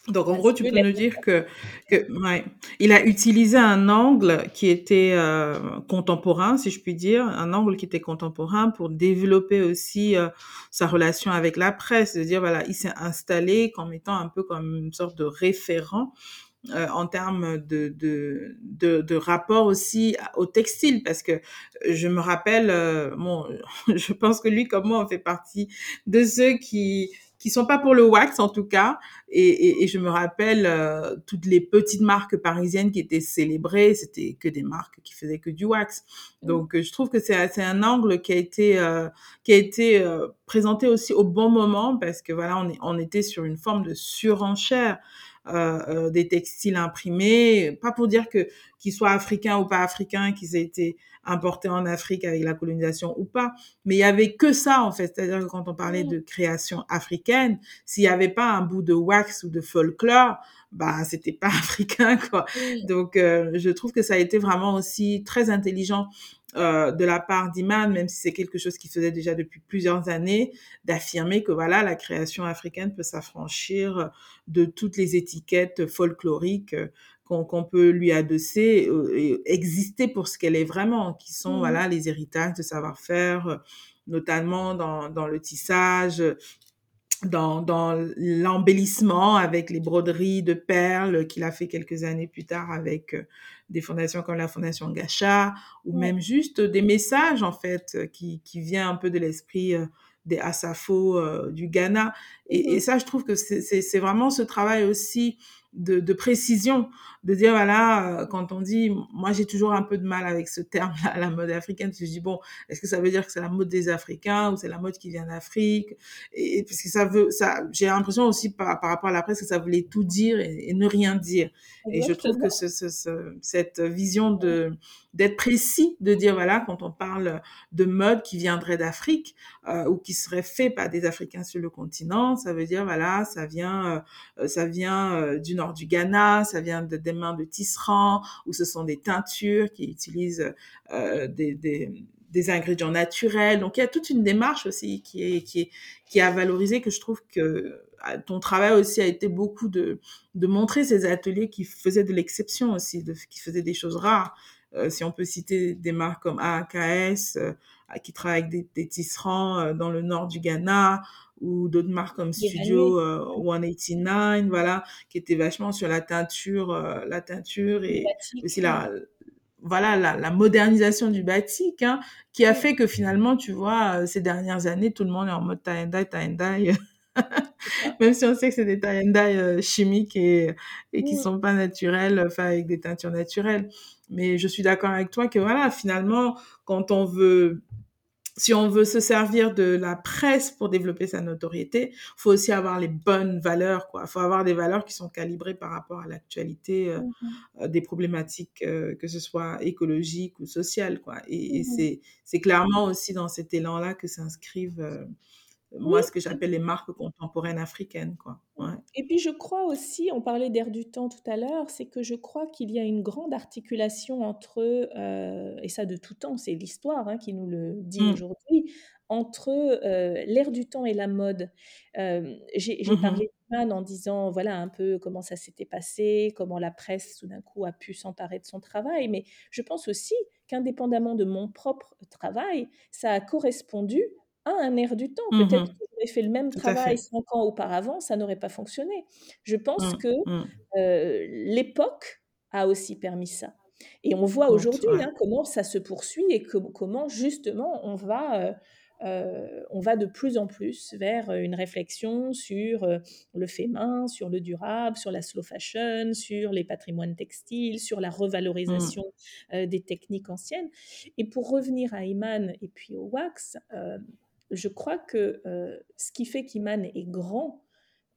Donc, en gros, tu peux nous dire que, ouais, il a utilisé un angle qui était euh, contemporain, si je puis dire, un angle qui était contemporain pour développer aussi euh, sa relation avec la presse. De dire, voilà, il s'est installé comme étant un peu comme une sorte de référent euh, en termes de, de, de, de, rapport aussi au textile, parce que je me rappelle, bon, je pense que lui comme moi, on fait partie de ceux qui qui sont pas pour le wax en tout cas. Et, et, je me rappelle euh, toutes les petites marques parisiennes qui étaient célébrées, c'était que des marques qui faisaient que du wax. Mmh. Donc je trouve que c'est un angle qui a été euh, qui a été euh, présenté aussi au bon moment parce que voilà on, est, on était sur une forme de surenchère. Euh, des textiles imprimés, pas pour dire que qu'ils soient africains ou pas africains, qu'ils aient été importés en Afrique avec la colonisation ou pas. Mais il y avait que ça, en fait. C'est-à-dire que quand on parlait de création africaine, s'il y avait pas un bout de wax ou de folklore, bah, c'était pas africain, quoi. Donc, euh, je trouve que ça a été vraiment aussi très intelligent euh, de la part d'Iman, même si c'est quelque chose qu'il faisait déjà depuis plusieurs années, d'affirmer que voilà, la création africaine peut s'affranchir de toutes les étiquettes folkloriques qu'on peut lui adosser euh, exister pour ce qu'elle est vraiment, qui sont mmh. voilà les héritages de savoir-faire, notamment dans, dans le tissage, dans, dans l'embellissement avec les broderies de perles qu'il a fait quelques années plus tard avec euh, des fondations comme la Fondation Gacha, ou même juste des messages, en fait, qui, qui vient un peu de l'esprit euh, des Asafo euh, du Ghana. Et, et, mmh ça, je trouve que c'est vraiment ce travail aussi de, de, précision, de dire voilà, euh, quand on dit, moi j'ai toujours un peu de mal avec ce terme, là, la mode africaine, parce que je dis bon, est-ce que ça veut dire que c'est la mode des Africains ou c'est la mode qui vient d'Afrique? Et parce que ça veut, ça, j'ai l'impression aussi par, par, rapport à la presse que ça voulait tout dire et, ne rien dire. Et je trouve que ce, ce, ce, cette vision de d'être précis, de dire voilà, quand on parle de mode qui viendrait d'Afrique euh, ou qui serait fait par des Africains sur le continent, ça veut dire voilà, ça vient, euh, ça vient du nord du Ghana, ça vient de, des de tisserands, ou ce sont des teintures qui utilisent euh, des, des ingrédients naturels. Donc il y a toute une démarche aussi qui est qui est qui a valorisé que je trouve que ton travail aussi a été beaucoup de de montrer ces ateliers qui faisaient de l'exception aussi, de, qui faisaient des choses rares. Euh, si on peut citer des marques comme AKS, euh, qui travaillent avec des, tisserands dans le nord du Ghana, ou d'autres marques comme Studio euh, 189, voilà, qui étaient vachement sur la teinture, euh, la teinture et batik, aussi la, voilà, la, la, modernisation du batik, hein, qui a fait que finalement, tu vois, ces dernières années, tout le monde est en mode tie and dye, tie and dye. Même si on sait que c'est des tie and dye euh, chimiques et, et qui sont pas naturels, enfin avec des teintures naturelles. Mais je suis d'accord avec toi que voilà, finalement, quand on veut, si on veut se servir de la presse pour développer sa notoriété, faut aussi avoir les bonnes valeurs, quoi. Faut avoir des valeurs qui sont calibrées par rapport à l'actualité euh, mmh. des problématiques, euh, que ce soit écologiques ou sociales, quoi. Et, mmh. c'est, c'est clairement aussi dans cet élan-là que s'inscrivent euh, moi, oui. ce que j'appelle les marques contemporaines africaines. Quoi. Ouais. Et puis je crois aussi, on parlait d'air du temps tout à l'heure, c'est que je crois qu'il y a une grande articulation entre, euh, et ça de tout temps, c'est l'histoire hein, qui nous le dit mmh. aujourd'hui, entre euh, l'air du temps et la mode. Euh, J'ai mmh. parlé de Man en disant, voilà un peu comment ça s'était passé, comment la presse tout d'un coup a pu s'emparer de son travail, mais je pense aussi qu'indépendamment de mon propre travail, ça a correspondu un air du temps. Mmh Peut-être que j'aurais fait le même Tout travail cinq ans auparavant, ça n'aurait pas fonctionné. Je pense mmh, que mmh. euh, l'époque a aussi permis ça. Et on voit aujourd'hui ouais. hein, comment ça se poursuit et que, comment justement on va, euh, euh, on va de plus en plus vers une réflexion sur euh, le fait main, sur le durable, sur la slow fashion, sur les patrimoines textiles, sur la revalorisation mmh. des techniques anciennes. Et pour revenir à Iman et puis au wax, je crois que euh, ce qui fait qu'Iman est grand,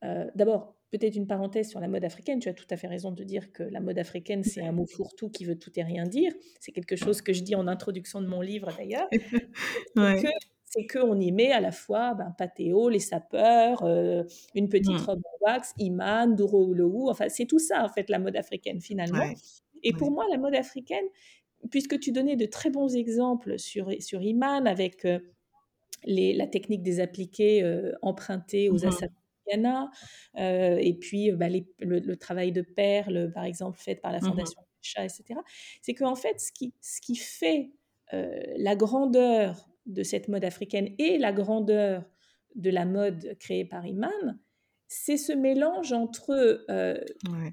euh, d'abord, peut-être une parenthèse sur la mode africaine, tu as tout à fait raison de dire que la mode africaine, c'est un mot fourre-tout qui veut tout et rien dire. C'est quelque chose que je dis en introduction de mon livre d'ailleurs. ouais. C'est qu'on y met à la fois ben, Patéo, les sapeurs, euh, une petite mmh. robe en wax, Iman, Duro Ulohu, enfin c'est tout ça en fait la mode africaine finalement. Ouais. Et pour moi, la mode africaine, puisque tu donnais de très bons exemples sur, sur Iman avec euh, les, la technique des appliqués euh, empruntés aux mmh. Ghana, euh, et puis bah, les, le, le, travail de perles, par exemple, fait par la Fondation mmh. Chat, etc. C'est qu'en fait, ce qui, ce qui fait euh, la grandeur de cette mode africaine et la grandeur de la mode créée par Iman, c'est ce mélange entre euh, ouais.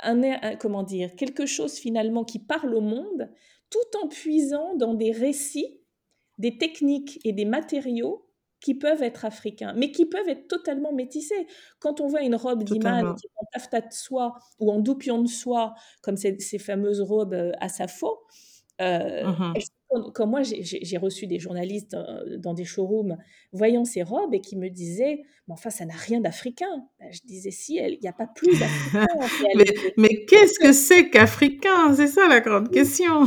un, un, comment dire, quelque chose finalement qui parle au monde, tout en puisant dans des récits des techniques et des matériaux qui peuvent être africains, mais qui peuvent être totalement métissés. Quand on voit une robe d'Iman qui est en taffetas de soie ou en doupion de soie, comme ces, ces fameuses robes euh, à Safo, euh, mmh. Quand moi j'ai reçu des journalistes dans, dans, des showrooms voyant ces robes et qui me disaient mais enfin ça n'a rien d'africain ben, je disais si il n'y a pas plus d'africain mais, mais qu'est-ce que c'est qu'africain? C'est ça la grande question.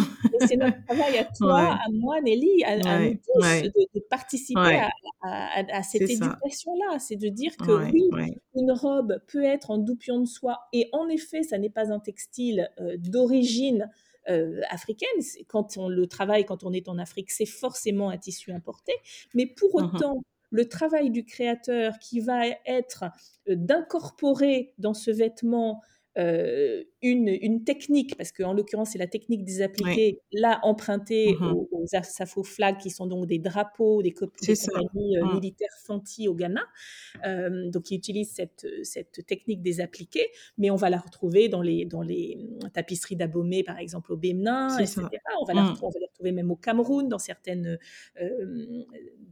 C'est notre travail à toi ouais. à moi Nelly à, ouais. à nous tous ouais. de, de, participer à, à, à, cette éducation là c'est de dire que oui une robe peut être en doupion de soie. Et en effet ça n'est pas un textile euh, d'origine euh, africaine. Quand on le travaille, quand on est en Afrique, c'est forcément un tissu importé. Mais pour autant, uh -huh. le travail du créateur qui va être euh, d'incorporer dans ce vêtement une, une, technique, parce qu'en l'occurrence, c'est la technique des appliqués, là, empruntée mmh aux, aux Asafo flags, qui sont donc des drapeaux des, compagnies mmh. militaires Fanti au Ghana. donc, ils utilisent cette, cette technique des appliqués, mais on va la retrouver dans les, dans les mmh, tapisseries d'Abomey, par exemple, au Bénin, etc. On va, la retrouver, on va, la retrouver, même au Cameroun, dans certaines,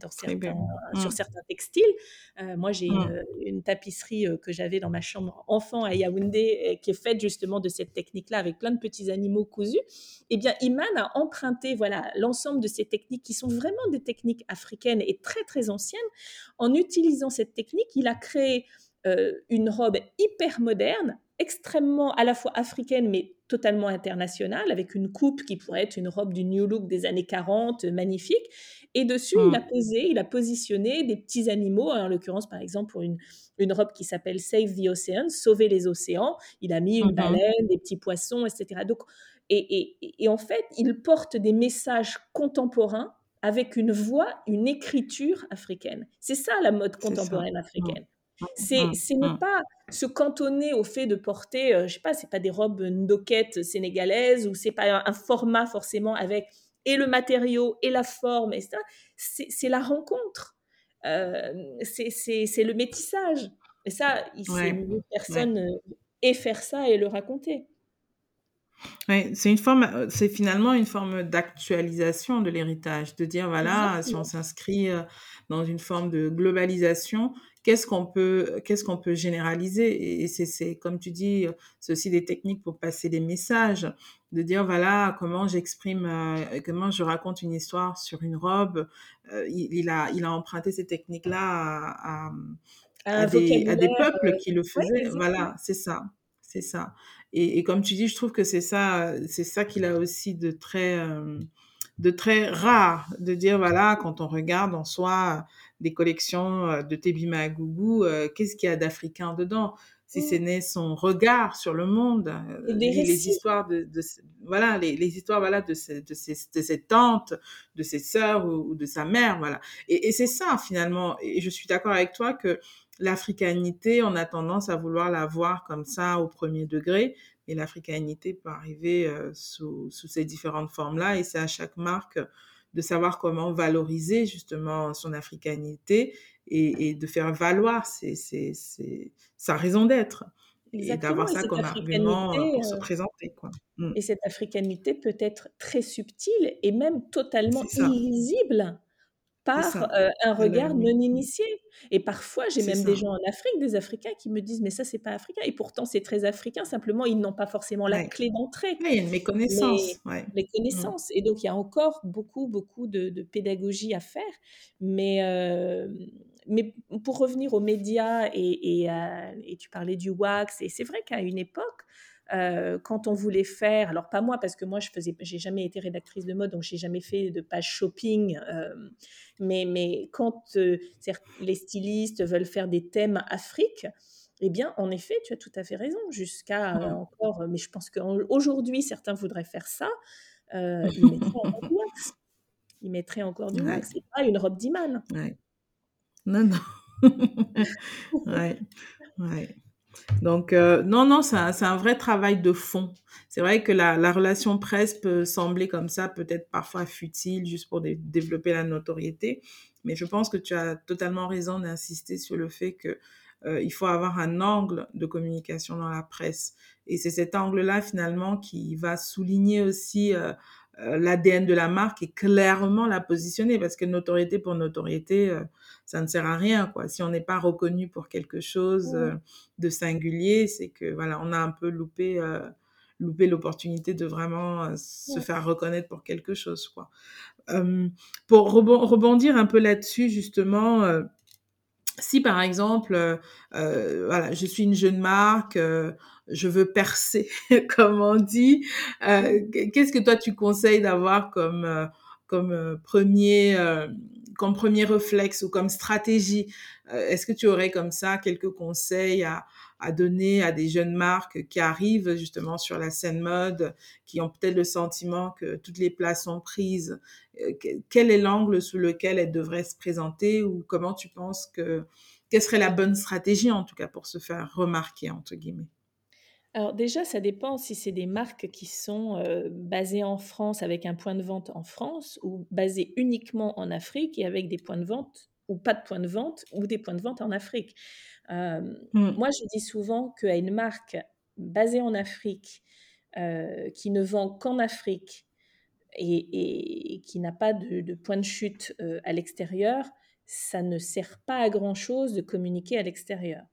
dans certains, sur certains textiles. moi, j'ai une, une, tapisserie que j'avais dans ma chambre enfant à Yaoundé, qui est faite justement de cette technique-là, avec plein de petits animaux cousus. Eh bien, Iman a emprunté voilà l'ensemble de ces techniques qui sont vraiment des techniques africaines et très très anciennes. En utilisant cette technique, il a créé une robe hyper moderne, extrêmement à la fois africaine mais totalement internationale, avec une coupe qui pourrait être une robe du New Look des années 40, magnifique. Et dessus, il a mmh. posé, il a positionné des petits animaux, en l'occurrence par exemple pour une, une robe qui s'appelle Save the Ocean, sauver les océans. Il a mis une mmh baleine, des petits poissons, etc. Donc, et, et, et en fait, il porte des messages contemporains avec une voix, une écriture africaine. C'est ça la mode contemporaine africaine. C'est, mmh, n'est mmh. pas se cantonner au fait de porter, euh, je sais pas, c'est pas des robes ndoquettes sénégalaises ou c'est pas un, format forcément avec et le matériau et la forme, et ça, c'est, la rencontre, euh, c'est, le métissage. Et ça, il ouais, personne ouais. Euh, et faire ça et le raconter. C'est une forme, c'est finalement une forme d'actualisation de l'héritage, de dire voilà, Exactement. si on s'inscrit dans une forme de globalisation, qu'est-ce qu'on peut, qu'est-ce qu'on peut généraliser? Et c'est, c'est, comme tu dis, c'est aussi des techniques pour passer des messages, de dire voilà comment j'exprime, euh, comment je raconte une histoire sur une robe. Euh, il, il, a, il a emprunté ces techniques-là à, à, à, des, à, des, peuples qui le faisaient. Ouais, voilà, c'est ça, c'est ça. Et, et, comme tu dis, je trouve que c'est ça, c'est ça qu'il a aussi de très euh, de très rare de dire voilà quand on regarde en soi des collections euh, de Tebima Gougou, euh, qu'est-ce qu'il y a d'africain dedans? Si mmh. ce n'est son regard sur le monde, euh, les, les, histoires de, de voilà, les, les, histoires voilà de, ses, de, ses, de ses tantes, de ses sœurs ou, ou, de sa mère, voilà. Et, et c'est ça finalement. Et je suis d'accord avec toi que l'africanité, on a tendance à vouloir la voir comme ça au premier degré, et l'africanité peut arriver euh, sous, sous, ces différentes formes-là, et c'est à chaque marque de savoir comment valoriser justement son africanité et, et de faire valoir ses, ses, ses, sa raison d'être. Et d'avoir ça comme argument pour euh, se présenter. Quoi. Mm. Et cette africanité peut être très subtile et même totalement illisible par euh, un regard non initié. Et parfois, j'ai même ça. des gens en Afrique, des Africains, qui me disent mais ça c'est pas africain. Et pourtant c'est très africain. Simplement, ils n'ont pas forcément la ouais. clé d'entrée. Oui, il y a une méconnaissance. Mais, ouais. Les connaissances. Mmh. Et donc il y a encore beaucoup beaucoup de, de pédagogie à faire. Mais euh, mais pour revenir aux médias et, et, à, et tu parlais du wax. Et c'est vrai qu'à une époque euh, quand on voulait faire, alors pas moi parce que moi je faisais, j'ai jamais été rédactrice de mode donc j'ai jamais fait de page shopping, euh, mais mais quand euh, les stylistes veulent faire des thèmes Afrique, eh bien en effet tu as tout à fait raison jusqu'à mmh. encore, mais je pense qu'aujourd'hui certains voudraient faire ça, ils mettraient encore du wax, ils mettraient encore du ouais. wax, c'est pas une robe d'Iman. Ouais. Non non. ouais. Ouais. Donc, euh, non, non, c'est un, un, vrai travail de fond. C'est vrai que la, la, relation presse peut sembler comme ça, peut-être parfois futile, juste pour dé développer la notoriété. Mais je pense que tu as totalement raison d'insister sur le fait que euh, il faut avoir un angle de communication dans la presse. Et c'est cet angle-là, finalement, qui va souligner aussi euh, l'ADN de la marque et clairement la positionner parce que notoriété pour notoriété, euh, ça ne sert à rien quoi. Si on n'est pas reconnu pour quelque chose euh, de singulier, c'est que voilà, on a un peu loupé euh, loupé l'opportunité de vraiment euh, se faire reconnaître pour quelque chose quoi. pour rebondir un peu là-dessus justement si par exemple, euh, voilà, je suis une jeune marque, euh, je veux percer, comme on dit, euh, qu'est-ce que toi tu conseilles d'avoir comme comme premier comme premier réflexe ou comme stratégie? Est-ce que tu aurais comme ça quelques conseils à, à donner à des jeunes marques qui arrivent justement sur la scène mode, qui ont peut-être le sentiment que toutes les places sont prises? Quel est l'angle sous lequel elles devraient se présenter ou comment tu penses que quelle serait la bonne stratégie en tout cas pour se faire remarquer entre guillemets? Alors déjà, ça dépend si c'est des marques qui sont euh, basées en France avec un point de vente en France ou basées uniquement en Afrique et avec des points de vente ou pas de points de vente ou des points de vente en Afrique. Euh, Mm. moi, je dis souvent qu'à une marque basée en Afrique euh, qui ne vend qu'en Afrique et, et qui n'a pas de, de point de chute euh, à l'extérieur, ça ne sert pas à grand-chose de communiquer à l'extérieur.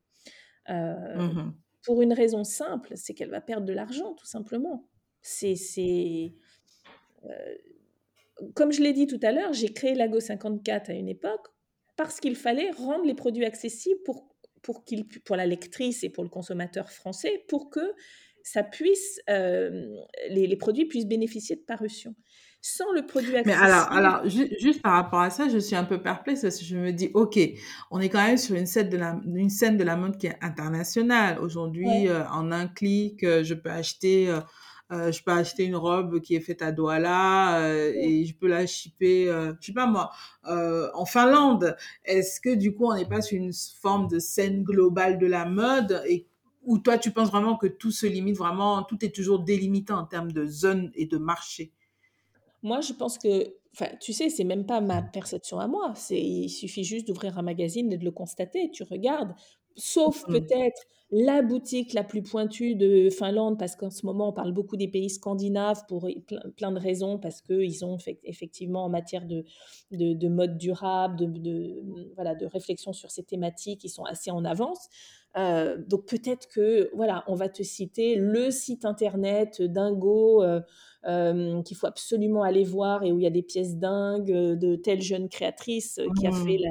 Mhm. Pour une raison simple, c'est qu'elle va perdre de l'argent, tout simplement. C'est, euh, comme je l'ai dit tout à l'heure, j'ai créé Lago 54 à une époque parce qu'il fallait rendre les produits accessibles pour, pour, pour la lectrice et pour le consommateur français, pour que ça puisse, euh, les, les produits puissent bénéficier de parution. Sans le produit Mais alors, accessible, alors ju- juste par rapport à ça, je suis un peu perplexe parce que je me dis, ok, on est quand même sur une scène de la, une scène de la mode qui est internationale. Aujourd'hui, ouais, euh, en un clic, euh, je peux acheter, euh, je peux acheter une robe qui est faite à Douala euh, et je peux la shipper, euh, je sais pas moi, en Finlande. Est-ce que du coup, on n'est pas sur une forme de scène globale de la mode? Et ou toi, tu penses vraiment que tout se limite vraiment, tout est toujours délimité en termes de zone et de marché? Moi, je pense que, enfin, tu sais, c'est même pas ma perception à moi. C'est, il suffit juste d'ouvrir un magazine et de le constater. Tu regardes, sauf Mm. peut-être la boutique la plus pointue de Finlande, parce qu'en ce moment, on parle beaucoup des pays scandinaves pour plein, plein de raisons, parce qu'ils ont fait, effectivement, en matière de, de, de mode durable, de, de, voilà, de réflexion sur ces thématiques, ils sont assez en avance. Euh, donc peut-être que, voilà, on va te citer le site internet dingo. euh, euh, qu'il faut absolument aller voir et où il y a des pièces dingues de telle jeune créatrice qui a fait Mm. la,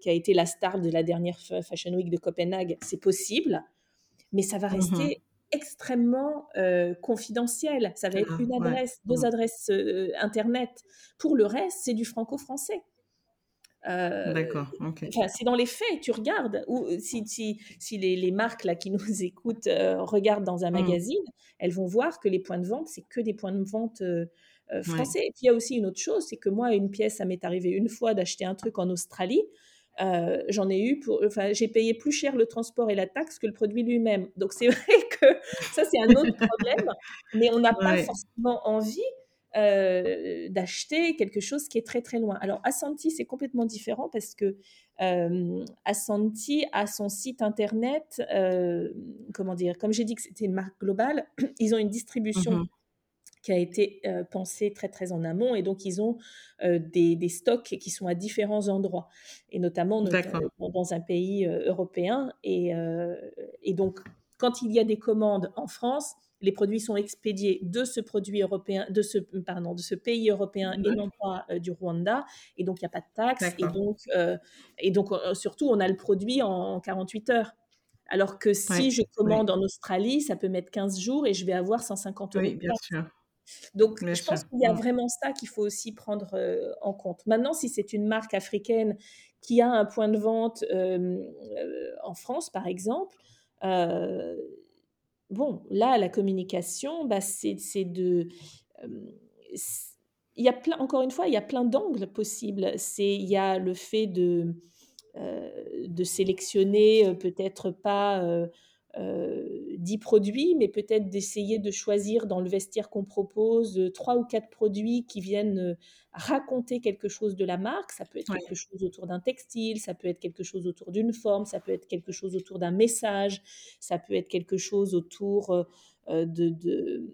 qui a été la star de la dernière Fashion Week de Copenhague. C'est possible, mais ça va Mhm. rester extrêmement confidentiel. Ça va être Ah, une ouais. adresse, deux Mm. adresses internet. Pour le reste, c'est du franco-français. Euh, D'accord, ok. enfin, c'est dans les faits, tu regardes. Ou si, si, si les, les marques là, qui nous écoutent euh, regardent dans un Mm. magazine, elles vont voir que les points de vente, c'est que des points de vente euh, euh, Ouais. français. Et puis il y a aussi une autre chose, c'est que moi, une pièce, ça m'est arrivé une fois d'acheter un truc en Australie. Euh, j'en ai eu pour, enfin, j'ai payé plus cher le transport et la taxe que le produit lui-même. Donc c'est vrai que ça c'est un autre problème, mais on n'a pas forcément envie euh, d'acheter quelque chose qui est très très loin. Alors Assanti c'est complètement différent parce que euh, Assanti a son site internet, euh, comment dire, comme j'ai dit que c'était une marque globale, ils ont une distribution Mhm. qui a été euh, pensée très très en amont et donc ils ont des, des, stocks qui sont à différents endroits et notamment dans un pays européen et, et donc quand il y a des commandes en France les produits sont expédiés de ce produit européen, de ce, pardon, de ce pays européen et non pas euh, du Rwanda. Et donc, il n'y a pas de. Et donc, euh, et donc euh, surtout, on a le produit en 48 heures. Alors que si je commande en Australie, ça peut mettre 15 jours et je vais avoir 150 euros oui, bien sûr, Donc, bien je sûr. pense qu'il y a vraiment ça qu'il faut aussi prendre euh, en compte. Maintenant, si c'est une marque africaine qui a un point de vente euh, euh, en France, par exemple, bon, là, la communication, bah, c'est de... Il y a plein, encore une fois, il y a plein d'angles possibles. Il y a le fait de, sélectionner peut-être pas euh, 10 produits, mais peut-être d'essayer de choisir dans le vestiaire qu'on propose euh, trois ou quatre produits qui viennent euh, raconter quelque chose de la marque. Ça peut être quelque chose autour d'un textile, ça peut être quelque chose autour d'une forme, ça peut être quelque chose autour d'un message, ça peut être quelque chose autour de, de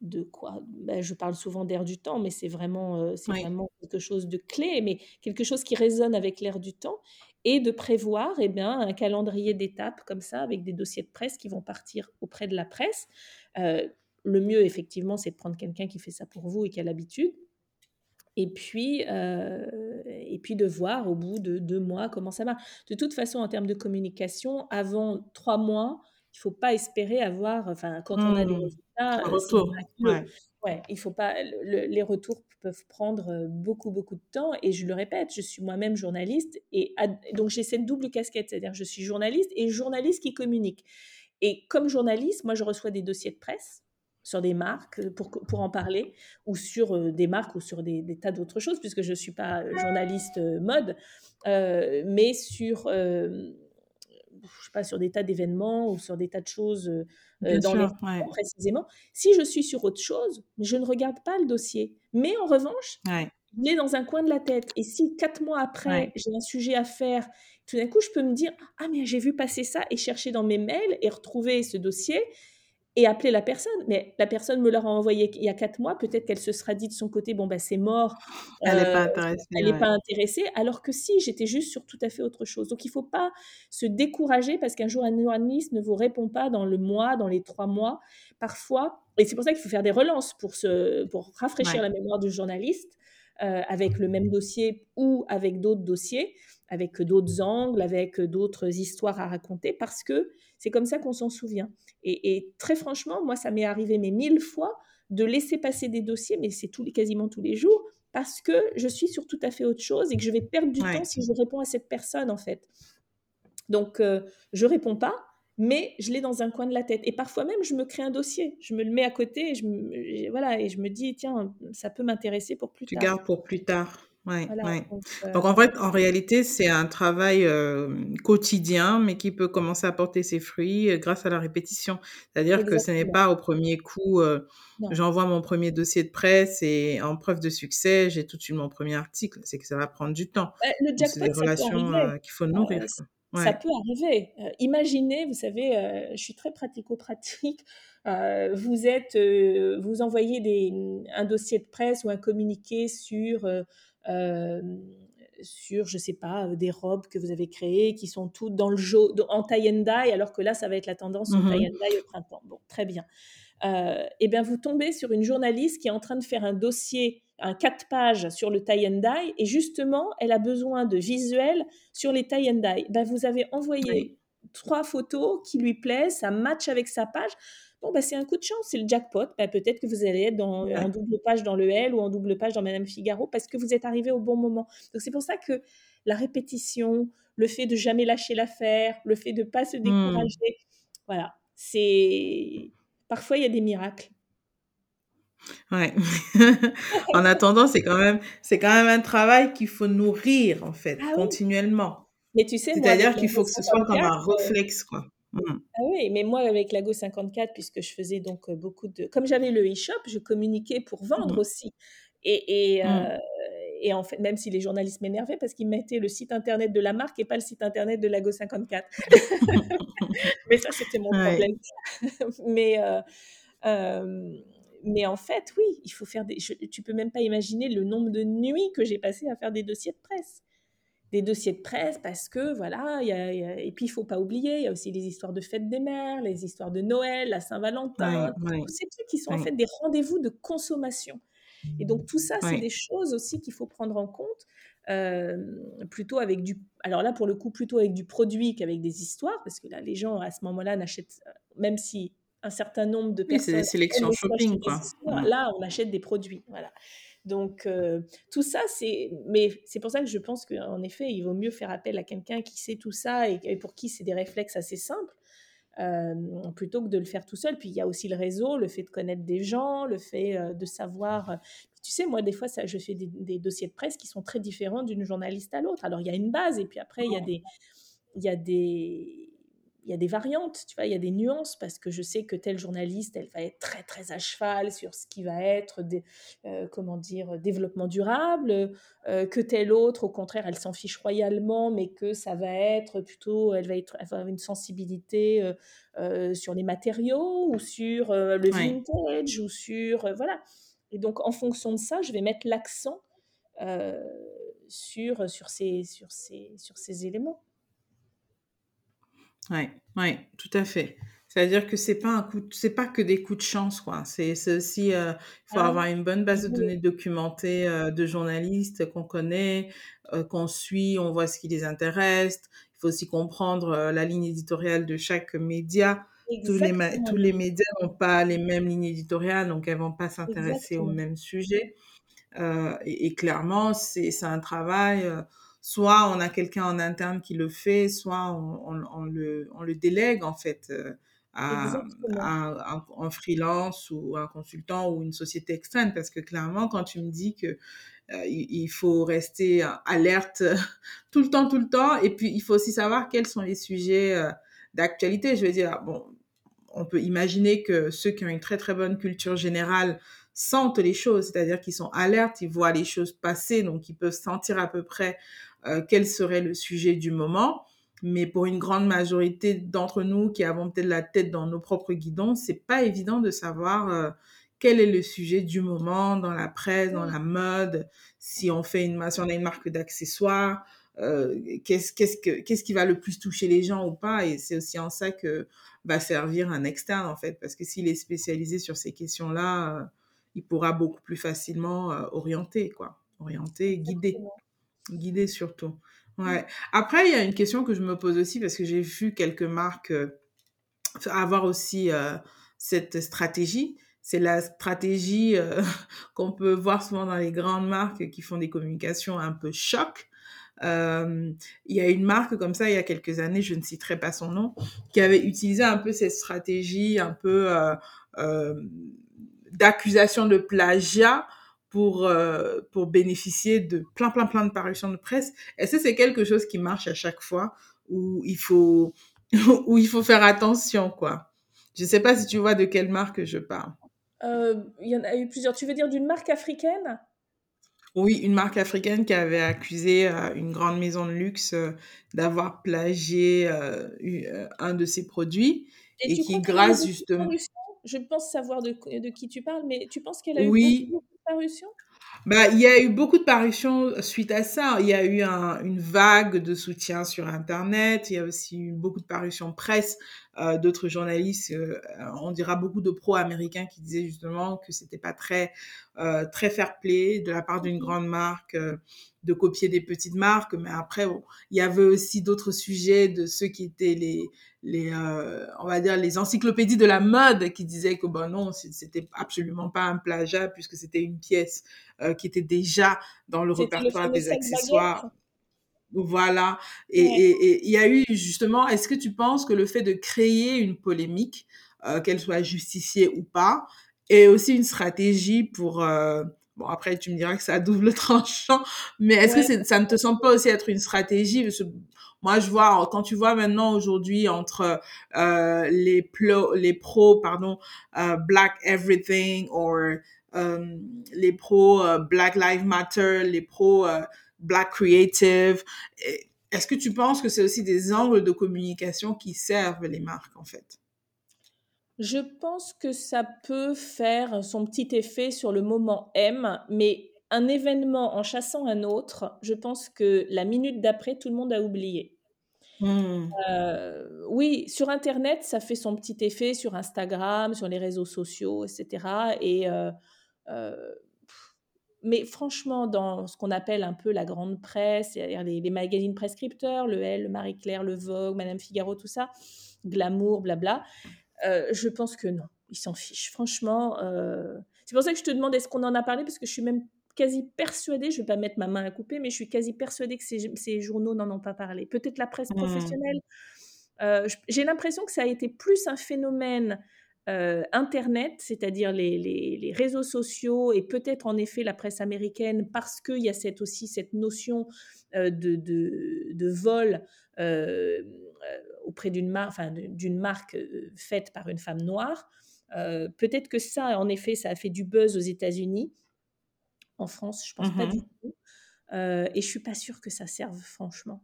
de quoi? Ben, Je parle souvent d'air du temps, mais c'est vraiment, euh, c'est oui. vraiment quelque chose de clé, mais quelque chose qui résonne avec l'air du temps, et de prévoir eh bien, un calendrier d'étapes comme ça, avec des dossiers de presse qui vont partir auprès de la presse. Euh, le mieux, effectivement, c'est de prendre quelqu'un qui fait ça pour vous et qui a l'habitude. Et puis, euh, et puis de voir au bout de deux mois comment ça marche. De toute façon, en termes de communication, avant trois mois, il ne faut pas espérer avoir, enfin, quand on a des Mm. résultats, Ouais. Il faut pas, le- les retours peuvent prendre beaucoup, beaucoup de temps. Et je le répète, je suis moi-même journaliste. Et donc, j'ai cette double casquette, c'est-à-dire je suis journaliste et journaliste qui communique. Et comme journaliste, moi, je reçois des dossiers de presse sur des marques pour, pour en parler, ou sur des marques ou sur des, tas d'autres choses, puisque je ne suis pas journaliste mode, mais sur, je sais pas, sur des tas d'événements ou sur des tas de choses dans les précisément. Si je suis sur autre chose, je ne regarde pas le dossier. Mais en revanche, il est dans un coin de la tête. Et si quatre mois après, j'ai un sujet à faire, tout d'un coup, je peux me dire Ah, mais j'ai vu passer ça et chercher dans mes mails et retrouver ce dossier et appeler la personne. Mais la personne me l'a envoyé il y a quatre mois. Peut-être qu'elle se sera dit de son côté Bon, bah, c'est mort. Elle n'est pas intéressée. Elle n'est pas intéressée. Alors que si, j'étais juste sur tout à fait autre chose. Donc, il ne faut pas se décourager parce qu'un jour, un journaliste ne vous répond pas dans le mois, dans les trois mois. Parfois, et c'est pour ça qu'il faut faire des relances pour, se, pour rafraîchir la mémoire du journaliste. Euh, avec le même dossier ou avec d'autres dossiers, avec d'autres angles, avec d'autres histoires à raconter, parce que c'est comme ça qu'on s'en souvient. Et, très franchement, moi, ça m'est arrivé mais mille fois de laisser passer des dossiers, mais c'est tous quasiment tous les jours, parce que je suis sur tout à fait autre chose et que je vais perdre du temps si je réponds à cette personne, en fait. Donc, euh, je réponds pas, mais je l'ai dans un coin de la tête. Et parfois même, je me crée un dossier, je me le mets à côté, et je me, voilà, et je me dis, tiens, ça peut m'intéresser pour plus tard. Tu gardes pour plus tard. Ouais, ouais. Euh donc, en fait, en réalité, c'est un travail euh, quotidien, mais qui peut commencer à porter ses fruits euh, grâce à la répétition. C'est-à-dire que ce n'est pas au premier coup, j'envoie mon premier dossier de presse et en preuve de succès, j'ai tout de suite mon premier article. C'est que ça va prendre du temps. Bah, le c'est des relations qu'il faut nourrir. Ça peut arriver. imaginez, vous savez, je suis très pratico-pratique. vous êtes, vous envoyez des, un dossier de presse ou un communiqué sur sur, je sais pas, des robes que vous avez créées qui sont toutes dans le jaune, en tie and dye, alors que là, ça va être la tendance au mmh tie and dye au printemps. Bon, très bien. Euh, et bien, vous tombez sur une journaliste qui est en train de faire un dossier, un 4 pages sur le tie and dye, et justement, elle a besoin de visuels sur les tie and dye. Ben, vous avez envoyé trois photos qui lui plaisent, ça match avec sa page. Bon, bah, c'est un coup de chance, c'est le jackpot. Bah, peut-être que vous allez être dans, en double page dans le L ou en double page dans Madame Figaro parce que vous êtes arrivé au bon moment. Donc, c'est pour ça que la répétition, le fait de jamais lâcher l'affaire, le fait de ne pas se mmh. décourager, voilà, c'est. Parfois, il y a des miracles. Ouais. en attendant, c'est quand même, c'est quand même un travail qu'il faut nourrir en fait ah continuellement. Mais tu sais, c'est-à-dire qu'il faut que ce soit comme un euh, réflexe, quoi. Mmh. Ah oui, mais moi, avec l'Ago 54, puisque je faisais donc beaucoup de. Comme j'avais le e-shop, je communiquais pour vendre mmh. aussi. Et, et, mmh. et, en fait, même si les journalistes m'énervaient parce qu'ils mettaient le site internet de la marque et pas le site internet de l'Ago 54. mais ça, c'était mon problème. mais, mais en fait, oui, il faut faire des. tu peux même pas imaginer le nombre de nuits que j'ai passé à faire des dossiers de presse des dossiers de presse parce que voilà, y a, et puis il faut pas oublier, il y a aussi les histoires de fête des mères, les histoires de Noël, la Saint-Valentin, tous ces trucs qui sont en fait des rendez-vous de consommation. Et donc tout ça, c'est des choses aussi qu'il faut prendre en compte, euh, plutôt avec du, alors là pour le coup plutôt avec du produit qu'avec des histoires, parce que là les gens à ce moment-là n'achètent, même si un certain nombre de personnes, c'est des sélections shopping quoi. Là on achète des produits, voilà. Donc, euh, tout ça, c'est. Mais c'est pour ça que je pense qu'en effet, il vaut mieux faire appel à quelqu'un qui sait tout ça et, pour qui c'est des réflexes assez simples. Euh, plutôt que de le faire tout seul. Puis il y a aussi le réseau, le fait de connaître des gens, le fait euh, de savoir. Tu sais, moi, des fois, ça, je fais des, des, dossiers de presse qui sont très différents d'une journaliste à l'autre. Alors, il y a une base, et puis après, il y a des, il y a des, y a des variantes, tu vois, il y a des nuances parce que je sais que telle journaliste, elle va être très très à cheval sur ce qui va être des, euh, comment dire développement durable, euh, que telle autre, au contraire, elle s'en fiche royalement, mais que ça va être plutôt, elle va être avoir une sensibilité euh, sur les matériaux ou sur le vintage ou sur voilà. Et donc en fonction de ça, je vais mettre l'accent sur sur ces sur ces sur ces éléments. Oui, ouais, tout à fait. C'est-à-dire que c'est pas un coup, c'est pas que des coups de chance, quoi. C'est aussi, euh, il faut ah avoir une bonne base de données documentée euh, de journalistes qu'on connaît, euh, qu'on suit, on voit ce qui les intéresse. Il faut aussi comprendre la ligne éditoriale de chaque média. Tous les, tous les médias n'ont pas les mêmes lignes éditoriales, donc elles vont pas s'intéresser au même sujet. Et, et, clairement, c'est un travail soit on a quelqu'un en interne qui le fait, soit on, le, on le, délègue en fait euh, à, un, freelance ou un consultant ou une société externe. Parce que clairement, quand tu me dis que il, faut rester alerte tout le temps, tout le temps. Et puis, il faut aussi savoir quels sont les sujets d'actualité. Je veux dire, bon, on peut imaginer que ceux qui ont une très, très bonne culture générale sentent les choses, c'est-à-dire qu'ils sont alertes, ils voient les choses passer, donc ils peuvent sentir à peu près quel serait le sujet du moment. Mais pour une grande majorité d'entre nous qui avons peut-être la tête dans nos propres guidons, c'est pas évident de savoir euh, quel est le sujet du moment dans la presse, dans la mode, si on fait une, si on a une marque d'accessoires, euh, qu'est-ce, qu'est-ce, que, qu'est-ce qui va le plus toucher les gens ou pas. Et c'est aussi en ça que va servir un externe, en fait, parce que s'il est spécialisé sur ces questions-là, euh, il pourra beaucoup plus facilement orienter, quoi. Orienter, guider. Guider surtout. Ouais. Après, il y a une question que je me pose aussi parce que j'ai vu quelques marques euh, avoir aussi euh, cette stratégie. C'est la stratégie euh, qu'on peut voir souvent dans les grandes marques qui font des communications un peu choc. il y a une marque comme ça il y a quelques années, je ne citerai pas son nom, qui avait utilisé un peu cette stratégie un peu d'accusation de plagiat pour, euh, pour bénéficier de plein, plein, plein de parutions de presse. Est-ce que c'est quelque chose qui marche à chaque fois où il faut, où il faut faire attention, quoi? Je ne sais pas si tu vois de quelle marque je parle. Euh, il y en a eu plusieurs. Tu veux dire d'une marque africaine? Oui, une marque africaine qui avait accusé euh, une grande maison de luxe d'avoir plagié un de ses produits et, qui, grâce justement... Je pense savoir de, de, qui tu parles, mais tu penses qu'elle a eu beaucoup de bah, il y a eu beaucoup de parutions suite à ça. Il y a eu une vague de soutien sur Internet. Il y a aussi eu beaucoup de parutions presse euh, d'autres journalistes. Euh, on dira beaucoup de pro-américains qui disaient justement que c'était pas très euh, très fair-play de la part d'une grande marque de copier des petites marques. Mais après, bon, il y avait aussi d'autres sujets de ceux qui étaient les les on va dire les encyclopédies de la mode qui disaient que bon non c'était absolument pas un plagiat puisque c'était une pièce euh, qui était déjà dans le répertoire des accessoires. Voilà. Et il y a eu justement, est-ce que tu penses que le fait de créer une polémique, euh, qu'elle soit justifiée ou pas, est aussi une stratégie pour... Euh, bon, après, tu me diras que ça double tranchant, mais est-ce que ça ne te semble pas aussi être une stratégie? Moi, je vois, quand tu vois maintenant aujourd'hui entre les, pros, les pros, pardon, Black Everything ou euh, les pros euh, Black Lives Matter, les pros euh, Black Creative. Est-ce que tu penses que c'est aussi des angles de communication qui servent les marques en fait? Je pense que ça peut faire son petit effet sur le moment M, mais un événement en chassant un autre, je pense que la minute d'après, tout le monde a oublié. Mmh. oui, sur Internet, ça fait son petit effet sur Instagram, sur les réseaux sociaux, etc. Et euh, mais franchement, dans ce qu'on appelle un peu la grande presse, c'est-à-dire les, magazines prescripteurs, le Elle, le Marie-Claire, le Vogue, Madame Figaro, tout ça, Glamour, blabla, euh, je pense que non, ils s'en fichent. Franchement, euh, c'est pour ça que je te demande est-ce qu'on en a parlé, parce que je suis même quasi persuadée, je ne vais pas mettre ma main à couper, mais je suis quasi persuadée que ces, ces journaux n'en ont pas parlé. Peut-être la presse mmh. professionnelle. J'ai l'impression que ça a été plus un phénomène euh, Internet, c'est-à-dire les, réseaux sociaux et peut-être en effet la presse américaine, parce qu'il y a cette, aussi cette notion euh, de, vol euh, auprès d'une marque faite par une femme noire. peut-être que ça, en effet, ça a fait du buzz aux États-Unis. En France, je pense pas mmh du tout. et je suis pas sûre que ça serve, franchement.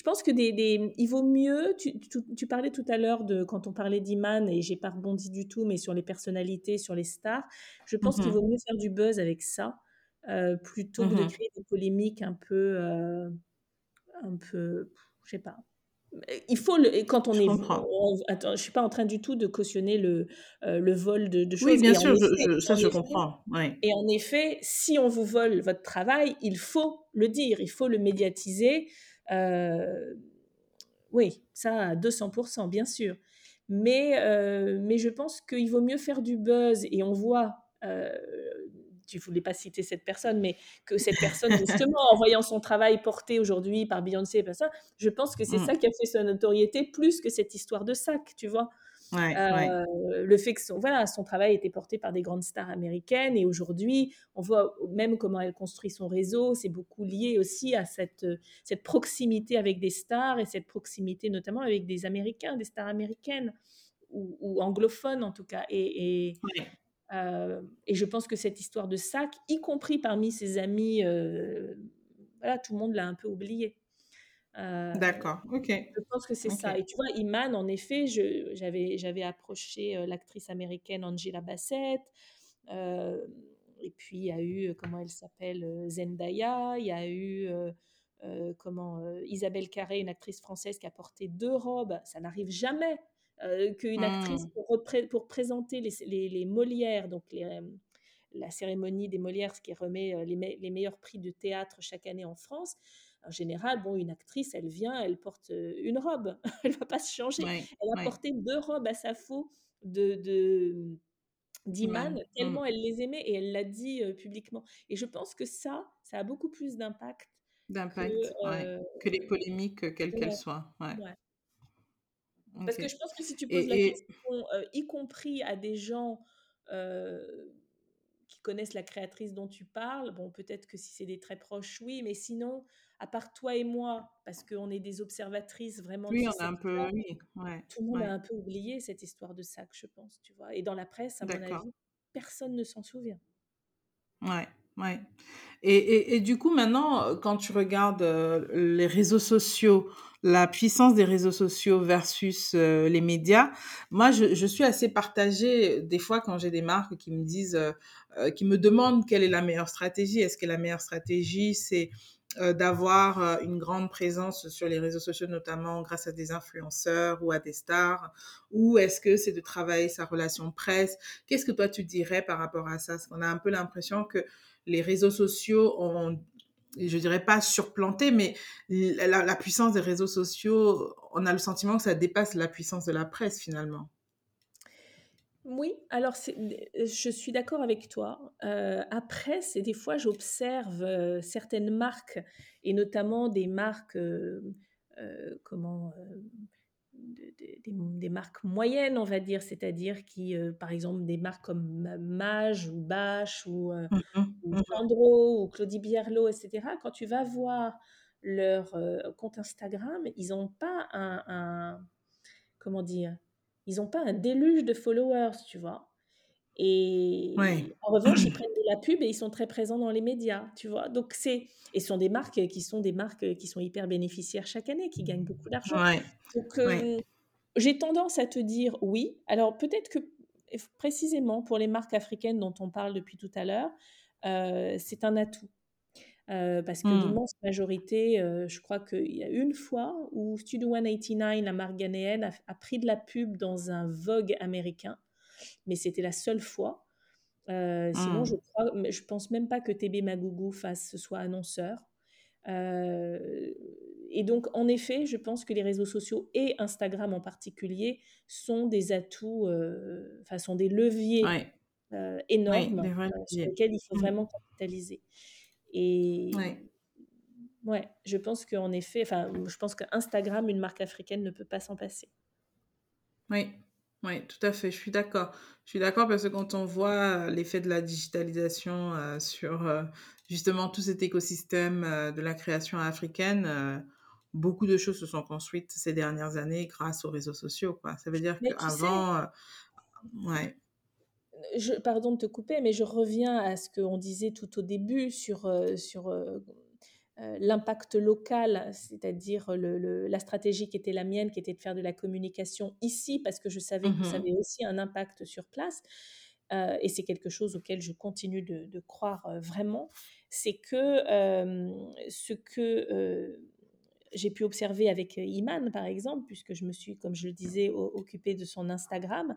Je pense que des, il vaut mieux. Tu, parlais tout à l'heure de quand on parlait d'Iman et j'ai pas rebondi du tout, mais sur les personnalités, sur les stars. Je pense qu'il mmh vaut mieux faire du buzz avec ça euh, plutôt que de mmh créer des polémiques un peu, euh, un peu, je sais pas. Il faut le, quand on je est. attends, je suis pas en train du tout de cautionner le, euh, le vol de, de, choses. Oui, bien sûr, ça je comprends. Et en effet, si on vous vole votre travail, il faut le dire, il faut le médiatiser. Euh, oui, ça à 200%, bien sûr. Mais, euh, mais je pense qu'il vaut mieux faire du buzz et on voit euh, tu ne voulais pas citer cette personne, mais que cette personne, justement, en voyant son travail porté aujourd'hui par Beyoncé, ça, je pense que c'est mmh. ça qui a fait sa notoriété plus que cette histoire de sac, tu vois. Ouais, ouais. Euh, le fait que son, voilà, son travail était porté par des grandes stars américaines et aujourd'hui, on voit même comment elle construit son réseau, c'est beaucoup lié aussi à cette, cette proximité avec des stars et cette proximité notamment avec des Américains, des stars américaines ou, ou anglophones en tout cas. Et, et, Ouais. euh, et, je pense que cette histoire de sac, y compris parmi ses amis, euh, voilà, tout le monde l'a un peu oublié. Euh, D'accord, ok. Je pense que c'est ça. Et tu vois, Iman, en effet, j'avais, j'avais approché euh, l'actrice américaine Angela Bassett. Euh, et puis, il y a eu, comment elle s'appelle, Zendaya. Il y a eu, comment, Isabelle Carré, une actrice française qui a porté deux robes. Ça n'arrive jamais qu'une actrice, hmm. pour, pour présenter les, les, les, Molières, donc les, la cérémonie des Molières, ce qui remet les, les meilleurs prix de théâtre chaque année en France, en général, bon, une actrice, elle vient, elle porte une robe, elle va pas se changer. elle a porté deux robes à sa faux de, de d'Iman, mmh. tellement elle les aimait et elle l'a dit publiquement. Et je pense que ça, ça a beaucoup plus d'impact. D'impact, que, que, les polémiques, quelles qu'elles soient. Parce que je pense que si tu poses la question, y compris à des gens qui connaissent la créatrice dont tu parles, bon, peut-être que si c'est des très proches, oui, mais sinon, à part toi et moi, parce qu'on est des observatrices vraiment. Oui, on a un peu, oui, ouais, tout le monde a un peu oublié cette histoire de sac, je pense, tu vois. Et dans la presse, à mon avis, personne ne s'en souvient. Ouais, ouais. Et, et, et, du coup, maintenant, quand tu regardes les réseaux sociaux, la puissance des réseaux sociaux versus les médias, moi, je, je, suis assez partagée des fois quand j'ai des marques qui me disent, euh, qui me demandent quelle est la meilleure stratégie. Est-ce que la meilleure stratégie, c'est euh, d'avoir euh, une grande présence sur les réseaux sociaux, notamment grâce à des influenceurs ou à des stars? Ou est-ce que c'est de travailler sa relation presse? Qu'est-ce que toi tu dirais par rapport à ça? Parce qu'on a un peu l'impression que les réseaux sociaux ont, je dirais pas surplanté, mais la, puissance des réseaux sociaux, on a le sentiment que ça dépasse la puissance de la presse finalement. Oui, alors je suis d'accord avec toi. Euh, après, c'est des fois j'observe euh, certaines marques et notamment des marques, euh, comment, des, marques moyennes, on va dire, c'est-à-dire qui, par exemple, des marques comme Mage ou Bache ou, mmh ou mmh Sandro ou Claudie Bierlot, etc. Quand tu vas voir leur compte Instagram, ils n'ont pas un, comment dire, ils n'ont pas un déluge de followers, tu vois. Et en revanche, ils prennent de la pub et ils sont très présents dans les médias, tu vois. Donc c'est et ce sont des marques qui sont des marques qui sont hyper bénéficiaires chaque année, qui gagnent beaucoup d'argent. Donc euh, j'ai tendance à te dire oui. Alors peut-être que précisément pour les marques africaines dont on parle depuis tout à l'heure, euh, c'est un atout. Euh, parce que mmh. l'immense majorité, euh, je crois qu'il y a une fois où Studio 189, la marque ghanéenne, a, pris de la pub dans un Vogue américain, mais c'était la seule fois. Euh, sinon, mmh. je crois, je pense même pas que TB Magougou fasse soit annonceur. et donc, en effet, je pense que les réseaux sociaux et Instagram en particulier sont des atouts, enfin, sont des leviers énormes sur lesquels il faut mmh. vraiment capitaliser. Et ouais, je pense qu'en effet, enfin, je pense qu'Instagram, une marque africaine, ne peut pas s'en passer. Oui, oui, tout à fait, je suis d'accord. Je suis d'accord parce que quand on voit euh, l'effet de la digitalisation euh, sur euh, justement tout cet écosystème de la création africaine, beaucoup de choses se sont construites ces dernières années grâce aux réseaux sociaux. Quoi. Ça veut dire qu'avant, ouais je, pardon de te couper, mais je reviens à ce qu'on disait tout au début sur, euh, sur euh, l'impact local, c'est-à-dire le, la stratégie qui était la mienne, qui était de faire de la communication ici, parce que je savais que ça mmh avait aussi un impact sur place. et c'est quelque chose auquel je continue de, de croire vraiment, c'est que ce que j'ai pu observer avec Iman, par exemple, puisque je me suis, comme je le disais, occupée de son Instagram,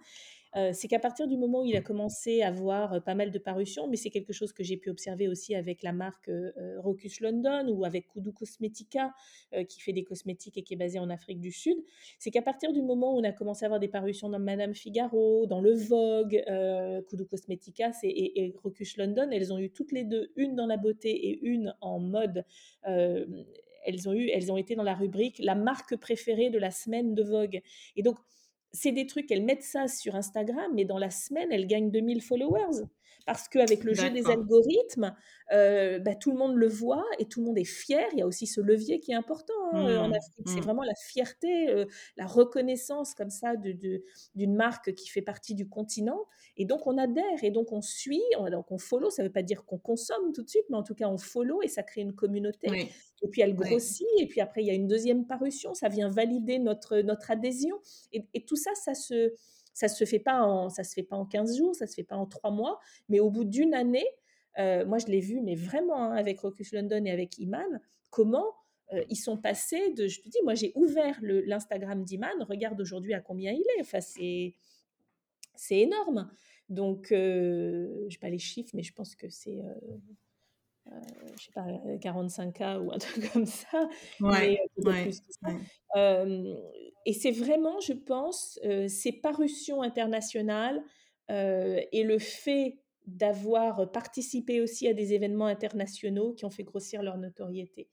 euh, c'est qu'à partir du moment où il a commencé à avoir euh, pas mal de parutions, mais c'est quelque chose que j'ai pu observer aussi avec la marque euh, Rocus London ou avec Kudu Cosmetica, qui fait des cosmétiques et qui est basée en Afrique du Sud, c'est qu'à partir du moment où on a commencé à avoir des parutions dans Madame Figaro, dans le Vogue, Kudu Cosmetica et, et, Rocus London, elles ont eu toutes les deux, une dans la beauté et une en mode elles ont eu, elles ont été dans la rubrique la marque préférée de la semaine de Vogue. Et donc, c'est des trucs, elles mettent ça sur Instagram, mais dans la semaine, elles gagnent 2000 followers. Parce qu'avec le jeu des algorithmes, euh, bah, tout le monde le voit et tout le monde est fier. Il y a aussi ce levier qui est important hein, euh, en mmh, Afrique. C'est mmh. vraiment la fierté, euh, la reconnaissance comme ça d'une de, marque qui fait partie du continent. Et donc on adhère et donc on suit, on, donc on follow. Ça ne veut pas dire qu'on consomme tout de suite, mais en tout cas on follow et ça crée une communauté. Et puis elle grossit. Et puis après il y a une deuxième parution. Ça vient valider notre, notre adhésion. Et, et tout ça, ça se ça se fait pas en, ça se fait pas en 15 jours, ça se fait pas en 3 mois, mais au bout d'une année, euh, moi je l'ai vu, mais vraiment hein, avec Rocus London et avec Iman, comment euh, ils sont passés de, je te dis, moi j'ai ouvert l'Instagram d'Iman, regarde aujourd'hui à combien il est, enfin c'est, c'est énorme. Donc, euh, je pas les chiffres, mais je pense que c'est, euh, je sais pas, 45K ou un truc comme ça. Ouais, mais, plus ça et c'est vraiment, je pense, euh, ces parutions internationales euh, et le fait d'avoir participé aussi à des événements internationaux qui ont fait grossir leur notoriété.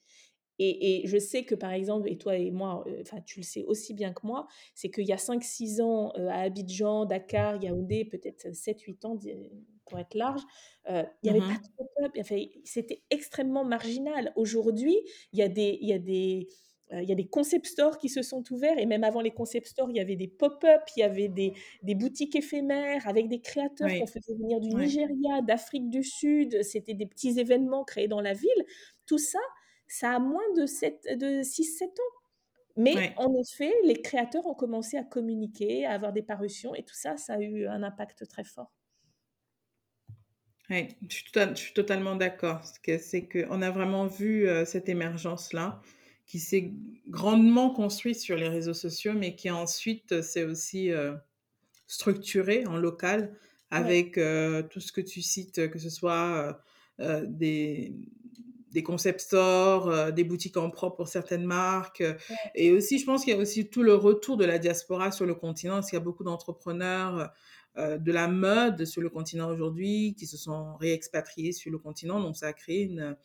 Et, je sais que, par exemple, et toi et moi, euh, tu le sais aussi bien que moi, c'est qu'il y a 5-6 ans, à Abidjan, Dakar, Yaoundé, peut-être 7-8 ans pour être large, il n'y avait mmh pas de pop-up. C'était extrêmement marginal. Aujourd'hui, il y a des... Il y a des euh, il y a des concept stores qui se sont ouverts et même avant les concept stores, il y avait des pop-up, il y avait des, des, boutiques éphémères avec des créateurs qu'on faisait venir du Nigeria, d'Afrique du Sud. C'était des petits événements créés dans la ville. Tout ça, ça a moins de, de 6-7 ans. Mais en effet, les créateurs ont commencé à communiquer, à avoir des parutions et tout ça, ça a eu un impact très fort. Oui, je suis, tota-, je suis totalement d'accord. C'est qu'on a vraiment vu euh, cette émergence-là qui s'est grandement construit sur les réseaux sociaux, mais qui ensuite s'est aussi euh, structuré en local avec euh, tout ce que tu cites, que ce soit euh, des, des concept stores, des boutiques en propre pour certaines marques. Et aussi, je pense qu'il y a aussi tout le retour de la diaspora sur le continent, parce qu'il y a beaucoup d'entrepreneurs de la mode sur le continent aujourd'hui qui se sont réexpatriés sur le continent. Donc, ça a créé une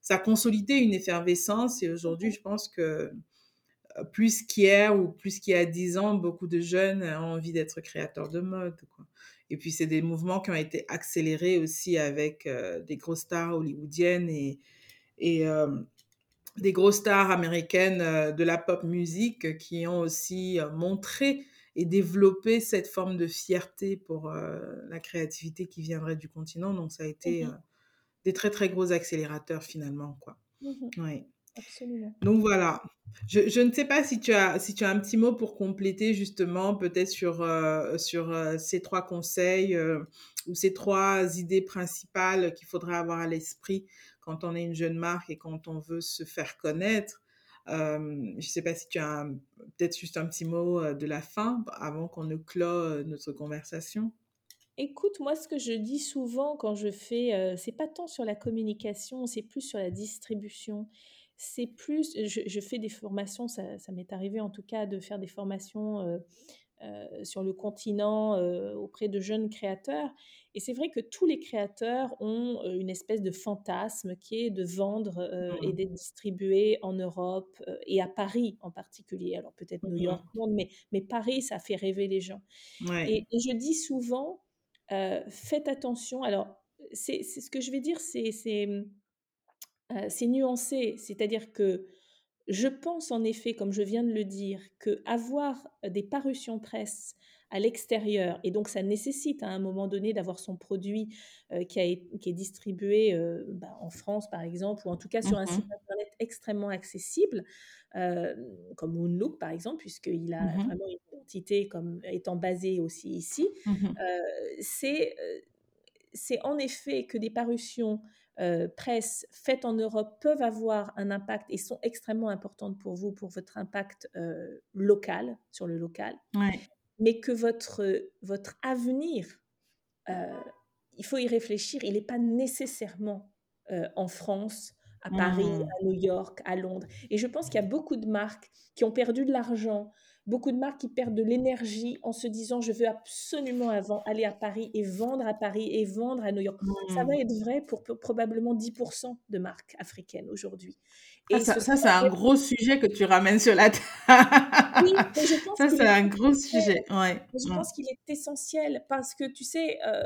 ça a consolidé une effervescence et aujourd'hui, je pense que euh, plus qu'hier ou plus qu'il y a dix ans, beaucoup de jeunes ont envie d'être créateurs de mode. Et puis, c'est des mouvements qui ont été accélérés aussi avec euh, des grosses stars hollywoodiennes et, et euh, des grosses stars américaines de la pop musique qui ont aussi montré et développé cette forme de fierté pour la créativité qui viendrait du continent. Donc, ça a été des très très gros accélérateurs finalement quoi. Mmh oui. Absolument. Donc voilà. Je, je, ne sais pas si tu as si tu as un petit mot pour compléter justement peut-être sur euh, sur euh, ces trois conseils euh, ou ces trois idées principales qu'il faudrait avoir à l'esprit quand on est une jeune marque et quand on veut se faire connaître. Je ne sais pas si tu as peut-être juste un petit mot de la fin avant qu'on ne clôt notre conversation. Écoute, moi, ce que je dis souvent quand je fais, euh, c'est pas tant sur la communication, c'est plus sur la distribution. C'est plus, je, fais des formations, ça, m'est arrivé en tout cas de faire des formations sur le continent auprès de jeunes créateurs. Et c'est vrai que tous les créateurs ont une espèce de fantasme qui est de vendre et mmh. d'être distribués en Europe et à Paris en particulier. Alors peut-être New mmh. York, mais, mais Paris, ça fait rêver les gens. et je dis souvent, euh, faites attention. Alors, c'est ce que je vais dire, c'est euh, nuancé. C'est-à-dire que je pense en effet, comme je viens de le dire, que avoir des parutions presse à l'extérieur, et donc ça nécessite à un moment donné d'avoir son produit euh, qui, a, qui, est distribué euh, bah, en France par exemple, ou en tout cas sur un mmh site internet extrêmement accessible, comme Moonlook par exemple, puisqu'il a mmh vraiment une identité comme étant basée aussi ici, mmh c'est c'est en effet que des parutions presse faites en Europe peuvent avoir un impact et sont extrêmement importantes pour vous, pour votre impact local, sur le local, mais que votre, votre avenir, il faut y réfléchir, il n'est pas nécessairement en France, à Paris, mmh. à New York, à Londres. Et je pense qu'il y a beaucoup de marques qui ont perdu de l'argent, beaucoup de marques qui perdent de l'énergie en se disant je veux absolument avant aller à Paris et vendre à Paris et vendre à New York. Ça va mmh. être vrai pour probablement 10% de marques africaines aujourd'hui. Ah, et ça, ça c'est un gros sujet que tu ramènes sur la table. Oui, mais je pense Ça, c'est est un gros sujet. Ouais. Je Mm. pense qu'il est essentiel parce que tu sais, euh,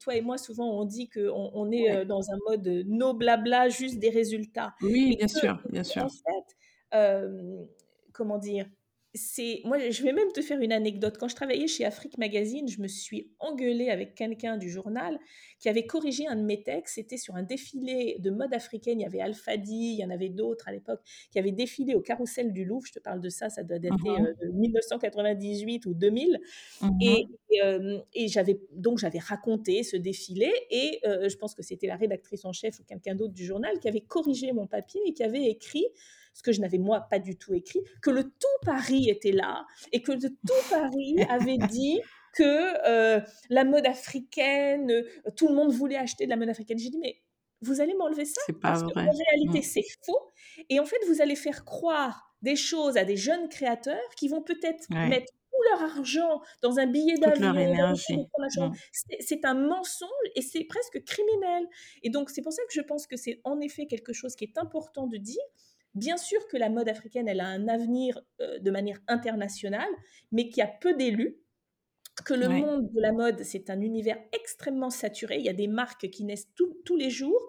toi et moi, souvent, on dit qu'on on est Ouais. euh, dans un mode euh, no blabla, juste des résultats. Oui, bien que, sûr, bien en sûr. fait, euh, comment dire, c'est moi, je vais même te faire une anecdote. Quand je travaillais chez Afrique Magazine, je me suis engueulée avec quelqu'un du journal qui avait corrigé un de mes textes. C'était sur un défilé de mode africaine. Il y avait Alfadi, il y en avait d'autres à l'époque qui avaient défilé au Carrousel du Louvre. Je te parle de ça, ça doit dater euh, Mhm, de 1998 ou 2000. Et, mhm. et, euh, et j'avais donc j'avais raconté ce défilé et euh, je pense que c'était la rédactrice en chef ou quelqu'un d'autre du journal qui avait corrigé mon papier et qui avait écrit ce que je n'avais moi pas du tout écrit, que le tout Paris était là et que le tout Paris avait dit que euh, la mode africaine, euh, tout le monde voulait acheter de la mode africaine. J'ai dit mais vous allez m'enlever ça pas parce qu'en vrai. réalité Mm. c'est faux et en fait vous allez faire croire des choses à des jeunes créateurs qui vont peut-être Ouais. mettre tout leur argent dans un billet d'avion. Mm. C'est un mensonge et c'est presque criminel. Et donc c'est pour ça que je pense que c'est en effet quelque chose qui est important de dire. Bien sûr que la mode africaine, elle a un avenir euh, de manière internationale, mais qu'il y a peu d'élus que le Ouais. monde de la mode, c'est un univers extrêmement saturé. Il y a des marques qui naissent tout- tous les jours,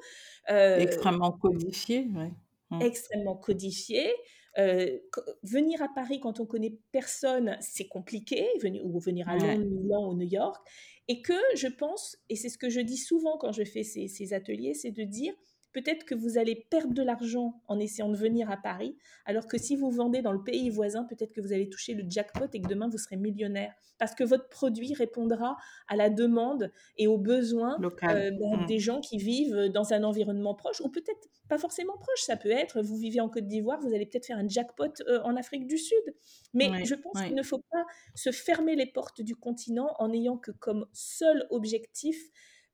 euh, Extrêmement codifié. Ouais. Mm. extrêmement codifiées. Euh, venir à Paris quand on connaît personne, c'est compliqué, venir, ou venir à Ouais. Londres, Milan ou New York. Et que je pense, et c'est ce que je dis souvent quand je fais ces, ces ateliers, c'est de dire peut-être que vous allez perdre de l'argent en essayant de venir à Paris, alors que si vous vendez dans le pays voisin, peut-être que vous allez toucher le jackpot et que demain vous serez millionnaire, parce que votre produit répondra à la demande et aux besoins euh, ben, Mm. des gens qui vivent dans un environnement proche, ou peut-être pas forcément proche, ça peut être, vous vivez en Côte d'Ivoire, vous allez peut-être faire un jackpot euh, en Afrique du Sud. Mais je pense qu'il ne faut pas se fermer les portes du continent en n'ayant que comme seul objectif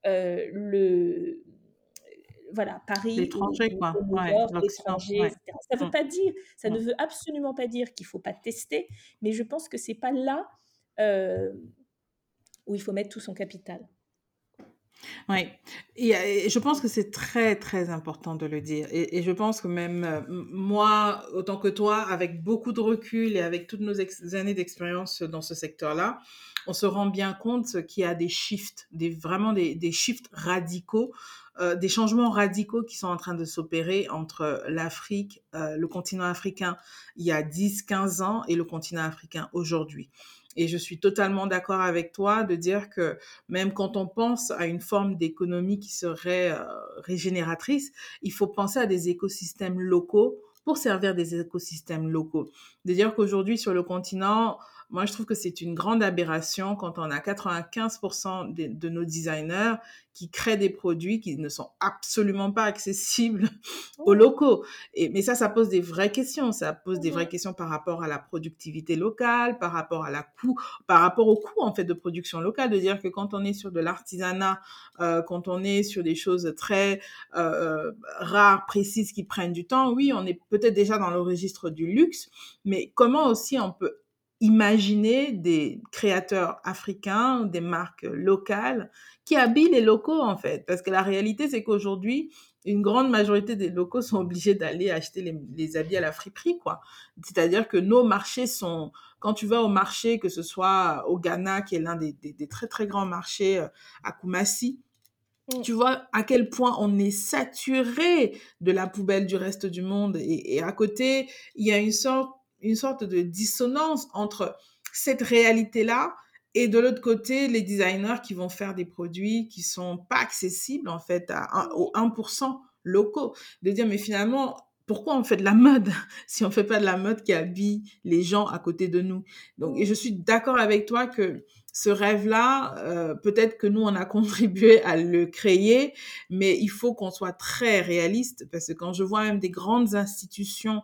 euh, le voilà, Paris L'étranger, quoi. Ouais. L'étranger, Ouais. Ça veut Mm. pas dire, ça ne Mm. veut absolument pas dire qu'il faut pas tester, mais je pense que c'est pas là euh, où il faut mettre tout son capital. Oui, euh, et je pense que c'est très, très important de le dire. Et, je pense que même euh, moi, autant que toi, avec beaucoup de recul et avec toutes nos années d'expérience dans ce secteur-là, on se rend bien compte qu'il y a des shifts, des, vraiment des, des shifts radicaux, euh, des changements radicaux qui sont en train de s'opérer entre l'Afrique, le continent africain il y a 10, 15 ans et le continent africain aujourd'hui. Et je suis totalement d'accord avec toi de dire que même quand on pense à une forme d'économie qui serait euh, régénératrice, il faut penser à des écosystèmes locaux pour servir des écosystèmes locaux. De dire qu'aujourd'hui sur le continent, moi je trouve que c'est une grande aberration quand on a 95% de, de, nos designers qui créent des produits qui ne sont absolument pas accessibles aux locaux. Et, mais ça, ça pose des vraies questions. Ça pose des vraies questions par rapport à la productivité locale, par rapport à la coût, par rapport au coût en fait de production locale. De dire que quand on est sur de l'artisanat, euh, quand on est sur des choses très euh, rares, précises, qui prennent du temps, oui, on est peut-être déjà dans le registre du luxe, mais comment aussi on peut imaginer des créateurs africains, des marques locales qui habillent les locaux en fait. Parce que la réalité, c'est qu'aujourd'hui, une grande majorité des locaux sont obligés d'aller acheter les, les, habits à la friperie, quoi. C'est-à-dire que nos marchés sont, quand tu vas au marché, que ce soit au Ghana, qui est l'un des, des, des, très très grands marchés à Koumassi, mmh. tu vois à quel point on est saturé de la poubelle du reste du monde. Et, et à côté, il y a une sorte une sorte de dissonance entre cette réalité-là et de l'autre côté, les designers qui vont faire des produits qui sont pas accessibles en fait à, aux 1% locaux. De dire mais finalement, pourquoi on fait de la mode si on fait pas de la mode qui habille les gens à côté de nous? Donc, je suis d'accord avec toi que ce rêve-là, euh, peut-être que nous, on a contribué à le créer, mais il faut qu'on soit très réaliste parce que quand je vois même des grandes institutions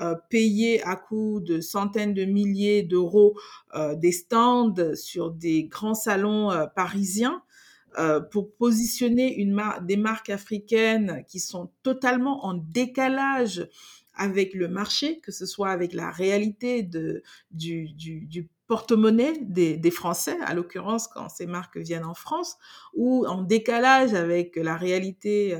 euh, payer à coût de centaines de milliers d'euros euh, des stands sur des grands salons euh, parisiens pour positionner une des marques africaines qui sont totalement en décalage avec le marché, que ce soit avec la réalité du porte-monnaie des, des, Français, à l'occurrence quand ces marques viennent en France, ou en décalage avec la réalité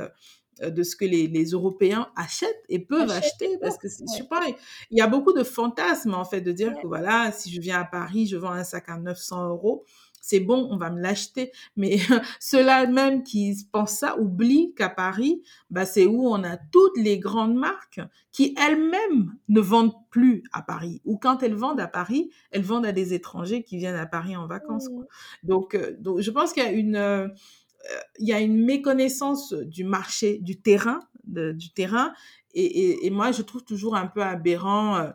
de ce que les, les, Européens achètent et peuvent acheter parce que je sais pas il y a beaucoup de fantasmes en fait de dire que voilà si je viens à Paris je vends un sac à 900 euros c'est bon, on va me l'acheter. Mais ceux-là même qui pensent ça oublient qu'à Paris, bah, c'est où on a toutes les grandes marques qui elles-mêmes ne vendent plus à Paris. Ou quand elles vendent à Paris, elles vendent à des étrangers qui viennent à Paris en vacances. Quoi. Mmh. Donc, euh, donc, je pense qu'il y a une... Euh, il y a une méconnaissance du marché, du terrain, du terrain, et, et, et, moi je trouve toujours un peu aberrant euh,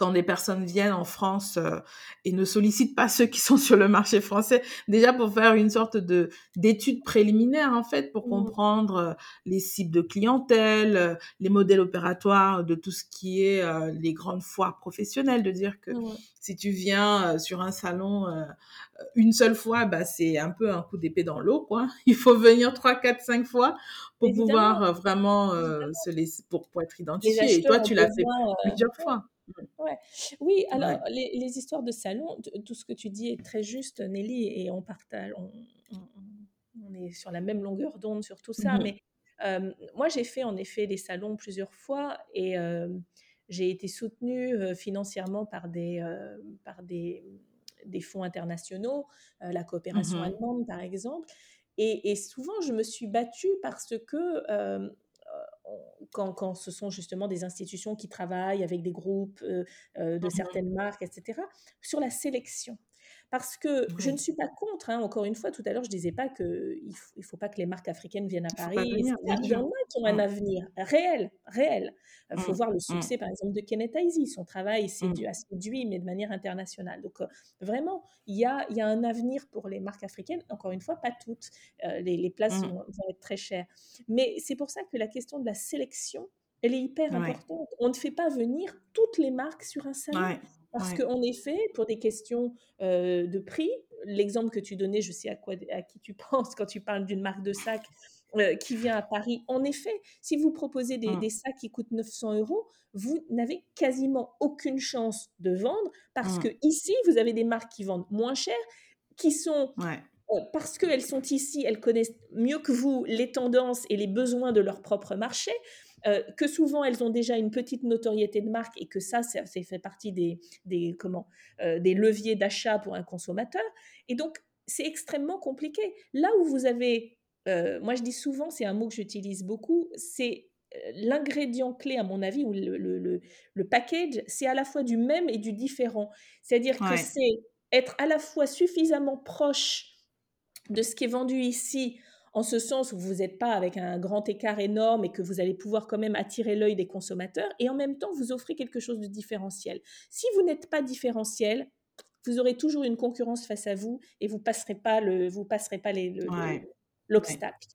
quand des personnes viennent en France euh, et ne sollicitent pas ceux qui sont sur le marché français, déjà pour faire une sorte de d'étude préliminaire en fait, pour mmh. comprendre euh, les cibles de clientèle, euh, les modèles opératoires de tout ce qui est les grandes foires professionnelles, de dire que mmh. si tu viens sur un salon une seule fois, bah, c'est un peu un coup d'épée dans l'eau, quoi. Il faut venir trois, quatre, cinq fois pour pouvoir vraiment se laisser, pour, pour être identifié. Et toi, tu l'as fait plusieurs fois. Ouais. Oui, alors les, les, histoires de salon, tout ce que tu dis est très juste, Nelly, et on partage, on, on, est sur la même longueur d'onde sur tout ça. Mmh mais moi, j'ai fait en effet des salons plusieurs fois et j'ai été soutenue financièrement par des, par des, des fonds internationaux, la coopération mmh allemande par exemple. Et, et, souvent, je me suis battue parce que quand, quand, ce sont justement des institutions qui travaillent avec des groupes euh, euh, de mmh certaines marques, etc., sur la sélection. Parce que je ne suis pas contre, hein, encore une fois, tout à l'heure, je ne disais pas qu'il ne faut, faut, pas que les marques africaines viennent à Paris. il y en a qui ont un mmh. avenir réel, réel. Il faut mmh. voir le mmh. succès, par exemple, de Kenneth Aisy. Son travail a séduit, mais de manière internationale. Donc, euh, vraiment, il y a, il y a un avenir pour les marques africaines. Encore une fois, pas toutes. Euh, les, les, places vont, être très chères. Mais c'est pour ça que la question de la sélection, elle est hyper importante. On ne fait pas venir toutes les marques sur un salon. Parce qu'en effet, pour des questions euh, de prix, l'exemple que tu donnais, je sais à, quoi, à qui tu penses quand tu parles d'une marque de sac euh, qui vient à Paris. En effet, si vous proposez des, mmh. des sacs qui coûtent 900 euros, vous n'avez quasiment aucune chance de vendre parce mmh. que ici, vous avez des marques qui vendent moins cher, qui sont parce qu'elles sont ici, elles connaissent mieux que vous les tendances et les besoins de leur propre marché. Euh, que souvent elles ont déjà une petite notoriété de marque et que ça, ça, fait partie des, des, comment, euh, des leviers d'achat pour un consommateur. Et donc, c'est extrêmement compliqué. Là où vous avez, euh, moi je dis souvent, c'est un mot que j'utilise beaucoup, c'est l'ingrédient clé, à mon avis, ou le, le, le, package, c'est à la fois du même et du différent. C'est-à-dire que c'est être à la fois suffisamment proche de ce qui est vendu ici en ce sens où vous n'êtes pas avec un grand écart énorme et que vous allez pouvoir quand même attirer l'œil des consommateurs, et en même temps, vous offrez quelque chose de différentiel. Si vous n'êtes pas différentiel, vous aurez toujours une concurrence face à vous et vous passerez pas le, vous passerez pas l'obstacle.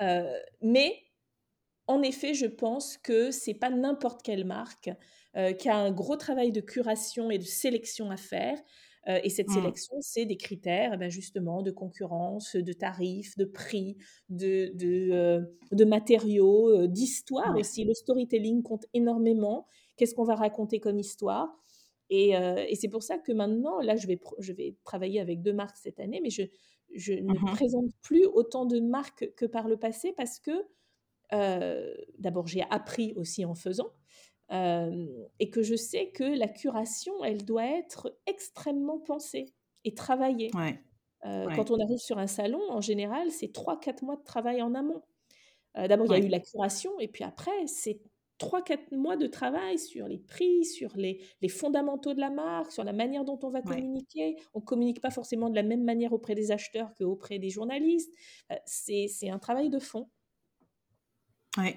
Euh, mais en effet, je pense que c'est pas n'importe quelle marque euh, qui a un gros travail de curation et de sélection à faire. Euh, et cette mmh. sélection, c'est des critères eh ben justement de concurrence, de tarifs, de prix, de, de, euh, de matériaux, euh, d'histoire aussi. Le storytelling compte énormément. Qu'est-ce qu'on va raconter comme histoire? Et, et c'est pour ça que maintenant, là, je vais, je vais travailler avec deux marques cette année, mais je, je ne mmh présente plus autant de marques que par le passé parce que, d'abord, j'ai appris aussi en faisant et que je sais que la curation, elle doit être extrêmement pensée et travaillée. Quand on arrive sur un salon, en général, c'est 3-4 mois de travail en amont. D'abord, il y a eu la curation, et puis après, c'est 3-4 mois de travail sur les prix, sur les, les, fondamentaux de la marque, sur la manière dont on va communiquer. On ne communique pas forcément de la même manière auprès des acheteurs qu'auprès des journalistes. c'est un travail de fond. Oui,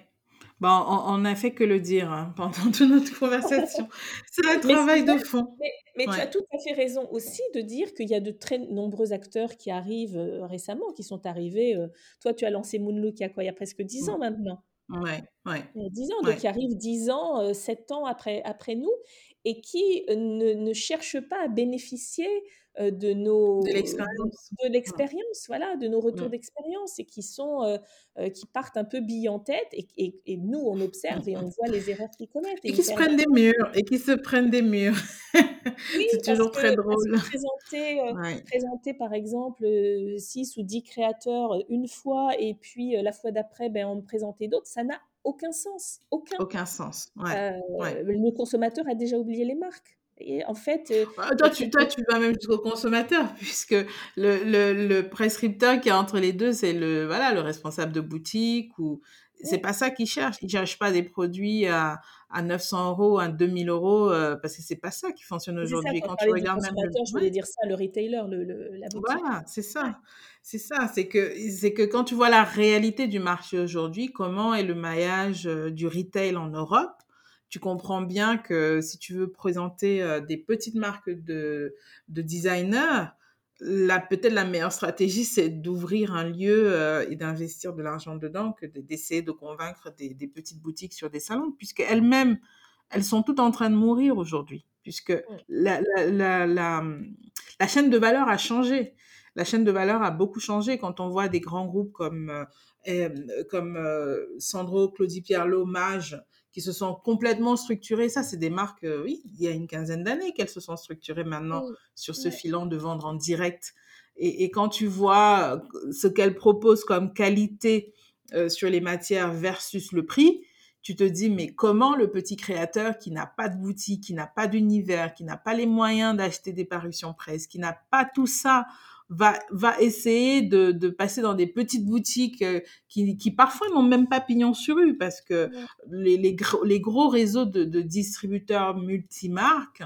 Bon, on n'a fait que le dire hein, pendant toute notre conversation. C'est un travail de fond. Mais, tu as tout à fait raison aussi de dire qu'il y a de très nombreux acteurs qui arrivent euh, récemment, qui sont arrivés. Euh, toi, tu as lancé Moonlook il y a quoi? Il y a presque 10 ans maintenant. Ouais, ouais. Il y a 10 ans, donc qui arrivent 10 ans, 7 euh, ans après, après nous, et qui ne, ne cherchent pas à bénéficier de nos de l'expérience de l'expérience voilà de nos retours d'expérience et qui sont qui partent un peu billes en tête et, et, nous on observe et on voit les erreurs qu'ils commettent et, qui se prennent des murs et qui se prennent des murs Oui, c'est toujours très que, drôle. présenter, Ouais. présenter par exemple, heu, 6 ou 10 créateurs, une fois et puis, la fois d'après, ben, en me présenter d'autres, ça n'a aucun sens, aucun. Aucun sens. Ouais. le consommateur a déjà oublié les marques et en fait, heu, Ah, toi, tu toi, propos tu vas même jusqu'au consommateur puisque le le le prescripteur qui est entre les 2, c'est le voilà, le responsable de boutique ou c'est pas ça qu'il cherche. Il cherche pas des produits à à 900 €, à 2 000 €, heu, parce que c'est pas ça qui fonctionne aujourd'hui quand tu regardes même le consommateur, je voulais dire ça, le retailer, le le la boutique. Voilà, c'est ça. C'est ça, c'est que c'est que quand tu vois la réalité du marché aujourd'hui, comment est le maillage, heu, du retail en Europe, tu comprends bien que si tu veux présenter, heu, des petites marques de de designers, peut-être la meilleure stratégie, c'est d'ouvrir un lieu, heu, et d'investir de l'argent dedans que de d'essayer de convaincre des des petites boutiques sur des salons puisqu'elles-mêmes, elles sont toutes en train de mourir aujourd'hui puisque mmh, la la la la, chaîne de valeur a changé. La chaîne de valeur a beaucoup changé quand on voit des grands groupes comme, heu, hem, comme, Sandro, Claudie Pierlot, Maje, qui se sont complètement structurés. Ça, c'est des marques, heu, oui, il y a une quinzaine d'années qu'elles se sont structurées maintenant sur ce filon de vendre en direct. Et, et quand tu vois euh, ce qu'elles proposent comme qualité euh, sur les matières versus le prix, tu te dis, mais comment le petit créateur qui n'a pas de boutique, qui n'a pas d'univers, qui n'a pas les moyens d'acheter des parutions presse, qui n'a pas tout ça, va, va essayer de, de passer dans des petites boutiques euh, qui, qui parfois n'ont même pas pignon sur rue parce que ouais, les, les, gros, les gros réseaux de, de distributeurs multimarques,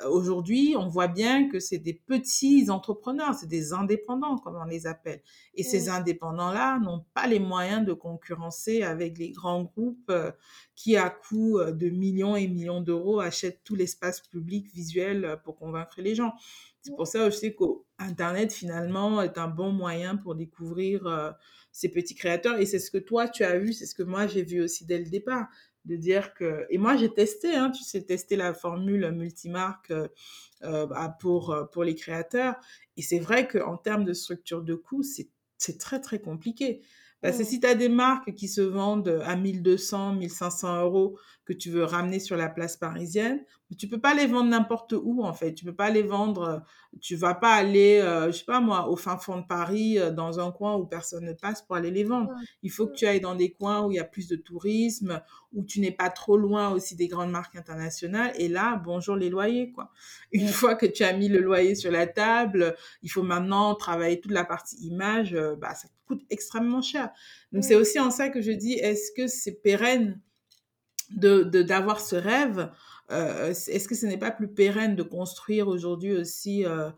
euh, aujourd'hui, on voit bien que c'est des petits entrepreneurs, c'est des indépendants, comme on les appelle. Et ces indépendants-là n'ont pas les moyens de concurrencer avec les grands groupes euh, qui, à coût de millions et millions d'euros, achètent tout l'espace public visuel pour convaincre les gens. C'est pour ça aussi qu'Internet, finalement, est un bon moyen pour découvrir euh, ces petits créateurs. Et c'est ce que toi, tu as vu, c'est ce que moi, j'ai vu aussi dès le départ. De dire que... Et moi, j'ai testé, hein, tu sais, testé la formule multimarque euh, euh, bah, pour, pour les créateurs. Et c'est vrai qu'en termes de structure de coûts, c'est c'est très, très compliqué. Parce que si tu as des marques qui se vendent à 1200, 1500 euros que tu veux ramener sur la place parisienne, tu peux pas les vendre n'importe où, en fait. Tu peux pas les vendre, tu vas pas aller, euh, je sais pas moi, au fin fond de Paris, euh, dans un coin où personne ne passe pour aller les vendre. Il faut que tu ailles dans des coins où il y a plus de tourisme, où tu n'es pas trop loin aussi des grandes marques internationales. Et là, bonjour les loyers, quoi. Une fois que tu as mis le loyer sur la table, il faut maintenant travailler toute la partie image, euh, bah, ça coûte extrêmement cher. Donc c'est aussi en ça que je dis, est-ce que c'est pérenne? De d'avoir ce rêve euh, Est-ce que ce n'est pas plus pérenne de construire aujourd'hui aussi, euh,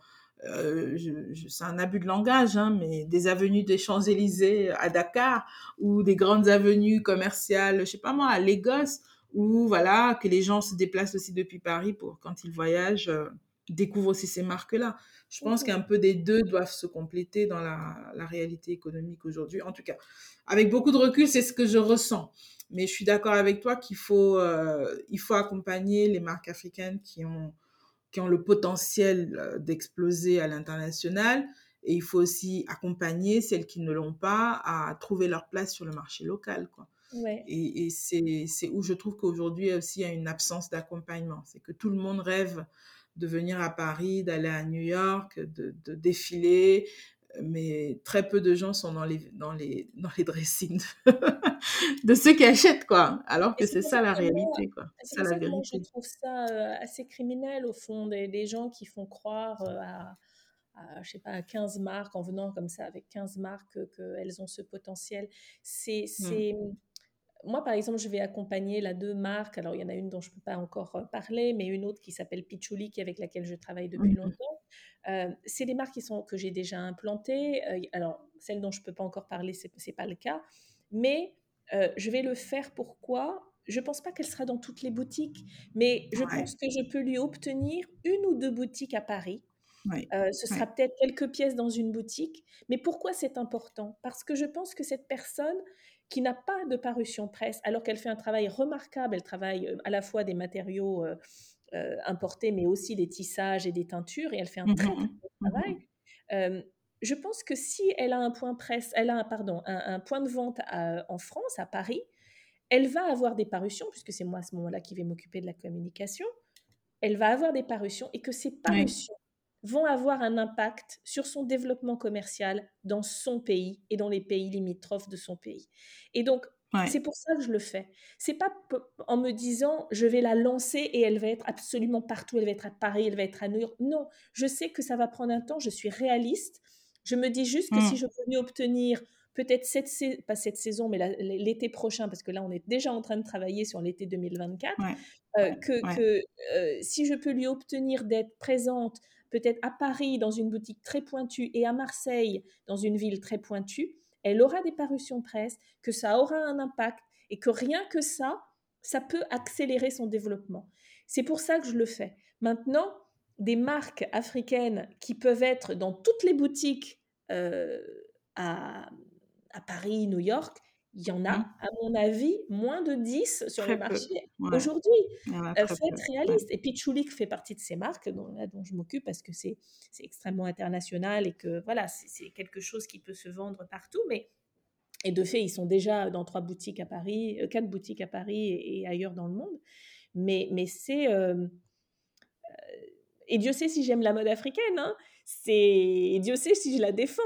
euh, c'est un abus de langage, hein, mais des avenues des Champs-Élysées à Dakar ou des grandes avenues commerciales, je sais pas moi, à Lagos, où voilà, que les gens se déplacent aussi depuis Paris pour quand ils voyagent, découvrent aussi ces marques-là. Je pense mmh qu'un peu des deux doivent se compléter dans la, la réalité économique aujourd'hui. En tout cas, avec beaucoup de recul, c'est ce que je ressens. Mais je suis d'accord avec toi qu'il faut, euh, il faut accompagner les marques africaines qui ont, qui ont le potentiel euh, d'exploser à l'international. Et il faut aussi accompagner celles qui ne l'ont pas à trouver leur place sur le marché local. Quoi. ouais, Et, et c'est, c'est où je trouve qu'aujourd'hui aussi il y a une absence d'accompagnement. C'est que tout le monde rêve de venir à Paris, d'aller à New York, de, de défiler, mais très peu de gens sont dans les, dans les, dans les dressings de, de ceux qui achètent, quoi. Alors que c'est ça la réalité, quoi. c'est la je trouve ça, heu, assez criminel au fond des des gens qui font croire, heu, à à je sais pas, à 15 marques en venant comme ça avec 15 marques, qu'elles ont ce potentiel. C'est Mm. c'est Moi, par exemple, je vais accompagner là 2 marques. Alors, il y en a une dont je ne peux pas encore, parler, mais une autre qui s'appelle Pitchouli, qui avec laquelle je travaille depuis Mhm. longtemps. Heu, c'est des marques qui sont que j'ai déjà implantées. Heu, alors, celle dont je ne peux pas encore parler, c'est c'est pas le cas. Mais, heu, je vais le faire pourquoi? Je ne pense pas qu'elle sera dans toutes les boutiques, mais je Ouais, pense que je peux lui obtenir une ou 2 boutiques à Paris. ouais, ce sera ouais. peut-être quelques pièces dans une boutique, mais pourquoi c'est important? Parce que je pense que cette personne qui n'a pas de parution presse, alors qu'elle fait un travail remarquable, elle travaille, à la fois des matériaux, importés, mais aussi des tissages et des teintures et elle fait un très, très Mhm. beau travail. Mhm. Hem, je pense que si elle a un point presse elle a un pardon, un un point de vente à en France, à Paris, elle va avoir des parutions puisque c'est moi à ce moment-là qui vais m'occuper de la communication elle va avoir des parutions et que ces parutions vont avoir un impact sur son développement commercial dans son pays et dans les pays limitrophes de son pays. Et donc, c'est pour ça que je le fais. C'est pas en me disant je vais la lancer et elle va être absolument partout, elle va être à Paris, elle va être à New York. Non, je sais que ça va prendre un temps, je suis réaliste. Je me dis juste que si mmh. je peux mieux obtenir peut-être cette pas cette saison, mais l'été prochain, parce que là on est déjà en train de travailler sur l'été 2024, euh, que, euh, si je peux lui obtenir d'être présente peut-être à Paris dans une boutique très pointue et à Marseille dans une ville très pointue, elle aura des parutions presse, que ça aura un impact et que rien que ça, ça peut accélérer son développement. C'est pour ça que je le fais. Maintenant, des marques africaines qui peuvent être dans toutes les boutiques euh, à, à, Paris, New York, il y en a, mmh. à mon avis, moins de 10 sur le marché aujourd'hui. Euh, faut être réaliste. Et puis Chulik fait partie de ces marques dont, dont je m'occupe parce que c'est extrêmement international et que voilà, c'est quelque chose qui peut se vendre partout. Mais et de fait, ils sont déjà dans trois boutiques à Paris, euh, quatre boutiques à Paris et, ailleurs dans le monde. Mais, mais c'est. Euh, euh, et Dieu sait si j'aime la mode africaine. Hein. Et Dieu sait si je la défends.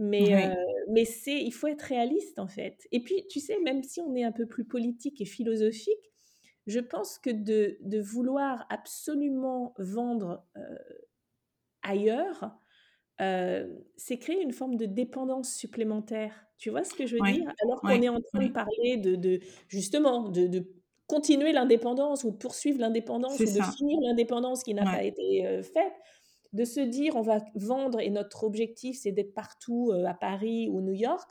Mais, mais c'est, il faut être réaliste en fait. Et puis, tu sais, même si on est un peu plus politique et philosophique, je pense que de, de vouloir absolument vendre ailleurs, c'est créer une forme de dépendance supplémentaire. Tu vois ce que je veux dire? Alors qu'on est en train de parler de, de justement de, de continuer l'indépendance ou de poursuivre l'indépendance ou de finir l'indépendance qui n'a pas été faite, de se dire on va vendre et notre objectif c'est d'être partout à Paris ou New York,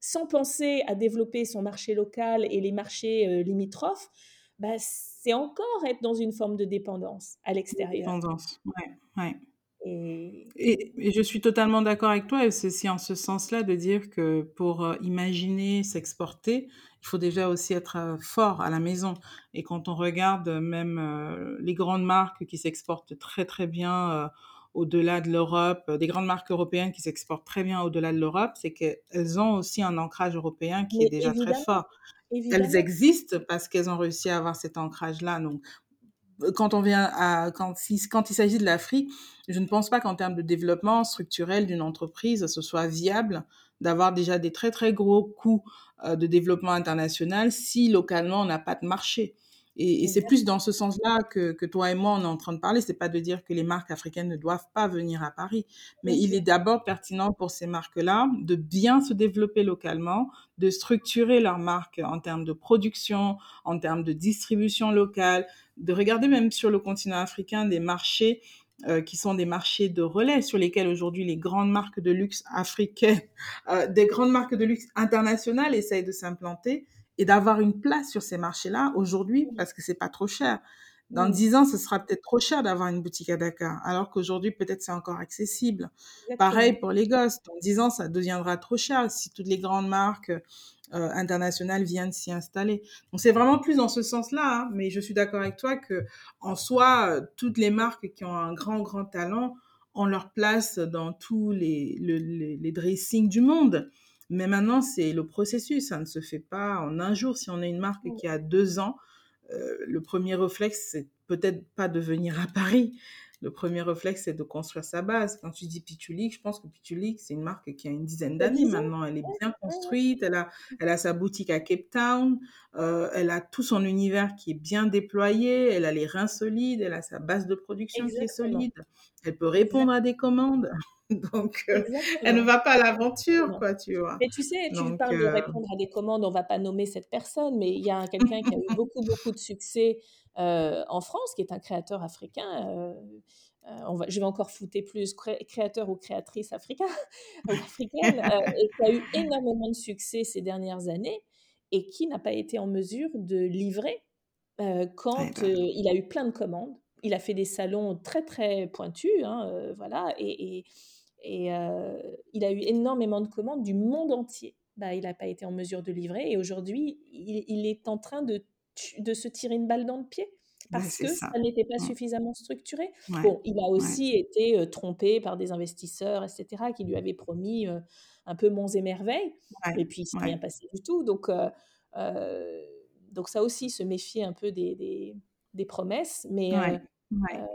sans penser à développer son marché local et les marchés limitrophes, bah, c'est encore être dans une forme de dépendance à l'extérieur. Dépendance, ouais, ouais. Et... Et, je suis totalement d'accord avec toi, et c'est aussi en ce sens-là de dire que pour euh, imaginer s'exporter, il faut déjà aussi être euh, fort à la maison. Et quand on regarde même euh, les grandes marques qui s'exportent très très bien au-delà de l'Europe, des grandes marques européennes qui s'exportent très bien au-delà de l'Europe, c'est qu'elles ont aussi un ancrage européen qui est déjà très fort. Elles existent parce qu'elles ont réussi à avoir cet ancrage-là. Donc, quand on vient à quand, quand il s'agit de l'Afrique, je ne pense pas qu'en termes de développement structurel d'une entreprise, ce soit viable d'avoir déjà des très très gros coûts euh, de développement international si localement on n'a pas de marché. Et, c'est plus dans ce sens-là que, que, toi et moi, on est en train de parler. C'est pas de dire que les marques africaines ne doivent pas venir à Paris, mais il est d'abord pertinent pour ces marques-là de bien se développer localement, de structurer leurs marques en termes de production, en termes de distribution locale, de regarder même sur le continent africain des marchés euh, qui sont des marchés de relais sur lesquels aujourd'hui les grandes marques de luxe africaines, euh, des grandes marques de luxe internationales essayent de s'implanter et d'avoir une place sur ces marchés-là aujourd'hui parce que c'est pas trop cher. Dans dix ans, ce sera peut-être trop cher d'avoir une boutique à Dakar, alors qu'aujourd'hui, peut-être c'est encore accessible. Pareil pour les gosses. Dans dix ans, ça deviendra trop cher si toutes les grandes marques euh, internationales viennent s'y installer. Donc c'est vraiment plus dans ce sens-là, hein. mais je suis d'accord avec toi que en soi, toutes les marques qui ont un grand grand talent ont leur place dans tous les, les, les dressings du monde. Mais maintenant, c'est le processus, ça ne se fait pas en un jour. Si on a une marque qui a deux ans, euh, le premier réflexe, c'est peut-être pas de venir à Paris, le premier réflexe, c'est de construire sa base. Quand tu dis Pitulik, je pense que Pitulik, c'est une marque qui a une dizaine d'années maintenant. Elle est bien construite, elle a, elle a sa boutique à Cape Town, euh, elle a tout son univers qui est bien déployé, elle a les reins solides, elle a sa base de production qui est solide, elle peut répondre à des commandes. Donc, euh, elle ne va pas à l'aventure, quoi, tu vois. Mais tu sais, tu parles de euh répondre à des commandes, on va pas nommer cette personne, mais il y a quelqu'un qui a eu beaucoup, beaucoup de succès euh, en France, qui est un créateur africain. Euh, on va, je vais encore fouter plus créateur ou créatrice africain, africaine, et qui a eu énormément de succès ces dernières années et qui n'a pas été en mesure de livrer quand il a eu plein de commandes. Il a fait des salons très très pointus, hein, voilà, et, et, il a eu énormément de commandes du monde entier. Bah, il n'a pas été en mesure de livrer et aujourd'hui, il, il, est en train de de se tirer une balle dans le pied parce que ça, n'était pas mmh. suffisamment structuré. Bon, il a aussi été trompé par des investisseurs, etc., qui lui avaient promis un peu monts et merveilles, et puis il s'est rien passé du tout. Donc, donc ça aussi, se méfier un peu des, des, promesses, mais, Euh,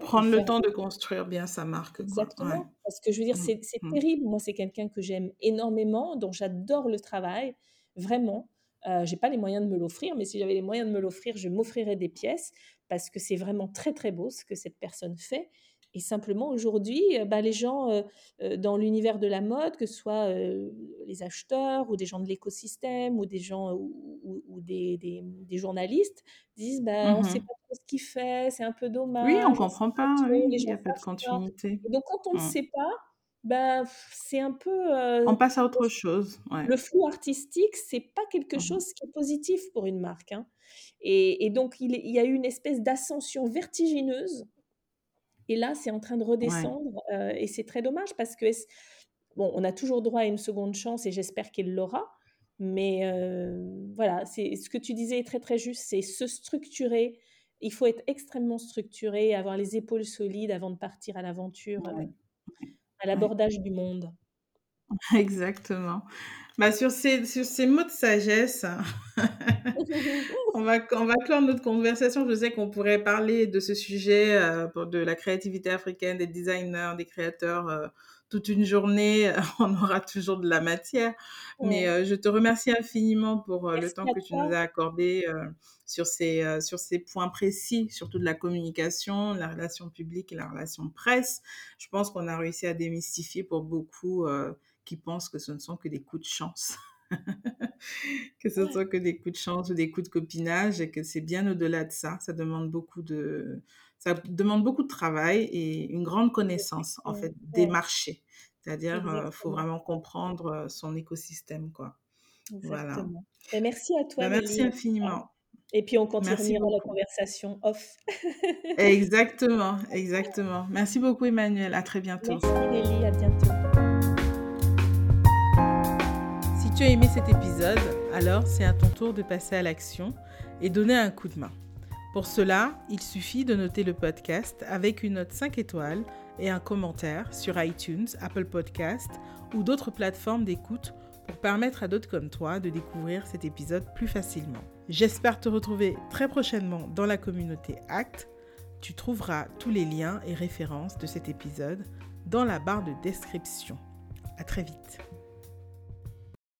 Prendre le temps de construire bien sa marque. Exactement. Parce que je veux dire, mmh, c'est mmh. terrible. Moi, c'est quelqu'un que j'aime énormément, dont j'adore le travail, vraiment. Euh, j'ai pas les moyens de me l'offrir, mais si j'avais les moyens de me l'offrir, je m'offrirais des pièces parce que c'est vraiment très très beau ce que cette personne fait. Et simplement, aujourd'hui, euh, bah, les gens euh, euh, dans l'univers de la mode, que ce soit les acheteurs ou des gens de l'écosystème ou des gens ou, des, des, journalistes, disent bah, on ne sait mmh pas trop ce qu'il fait, c'est un peu dommage. Oui, on ne comprend pas, il n'y a pas de continuité. donc, quand on ne mmh. sait pas, bah, c'est un peu. on passe à autre chose. Le flou artistique, c'est pas quelque mmh chose qui est positif pour une marque. Hein. Et, et, donc, il, il y a eu une espèce d'ascension vertigineuse et là, c'est en train de redescendre euh, et c'est très dommage parce que, bon, on a toujours droit à une seconde chance et j'espère qu'il l'aura. Mais euh, voilà, c'est ce que tu disais est très très juste, c'est se structurer. Il faut être extrêmement structuré, avoir les épaules solides avant de partir à l'aventure, euh, à l'abordage du monde. Exactement. Bah, sur, ces, sur ces mots de sagesse, on, va, on va clore notre conversation. Je sais qu'on pourrait parler de ce sujet, euh, de la créativité africaine, des designers, des créateurs, euh, toute une journée. on aura toujours de la matière. Mais euh, je te remercie infiniment pour le temps que tu nous as accordé sur, ces, sur ces points précis, surtout de la communication, la relation publique et la relation presse. Je pense qu'on a réussi à démystifier pour beaucoup qui pensent que ce ne sont que des coups de chance. que ce ne sont que des coups de chance ou des coups de copinage et que c'est bien au-delà de ça. Ça demande beaucoup de, ça demande beaucoup de travail et une grande connaissance en fait des marchés. C'est-à-dire, il euh, faut vraiment comprendre euh, son écosystème, quoi. Voilà. Et merci à toi. Bah, merci infiniment. Et puis on continuera la conversation off. exactement, exactement. Merci beaucoup Emmanuel. À très bientôt. Merci Nelly. À bientôt as aimé cet épisode, alors c'est à ton tour de passer à l'action et donner un coup de main. Pour cela, il suffit de noter le podcast avec une note 5 étoiles et un commentaire sur iTunes, Apple Podcast ou d'autres plateformes d'écoute pour permettre à d'autres comme toi de découvrir cet épisode plus facilement. J'espère te retrouver très prochainement dans la communauté ACT. Tu trouveras tous les liens et références de cet épisode dans la barre de description. À très vite.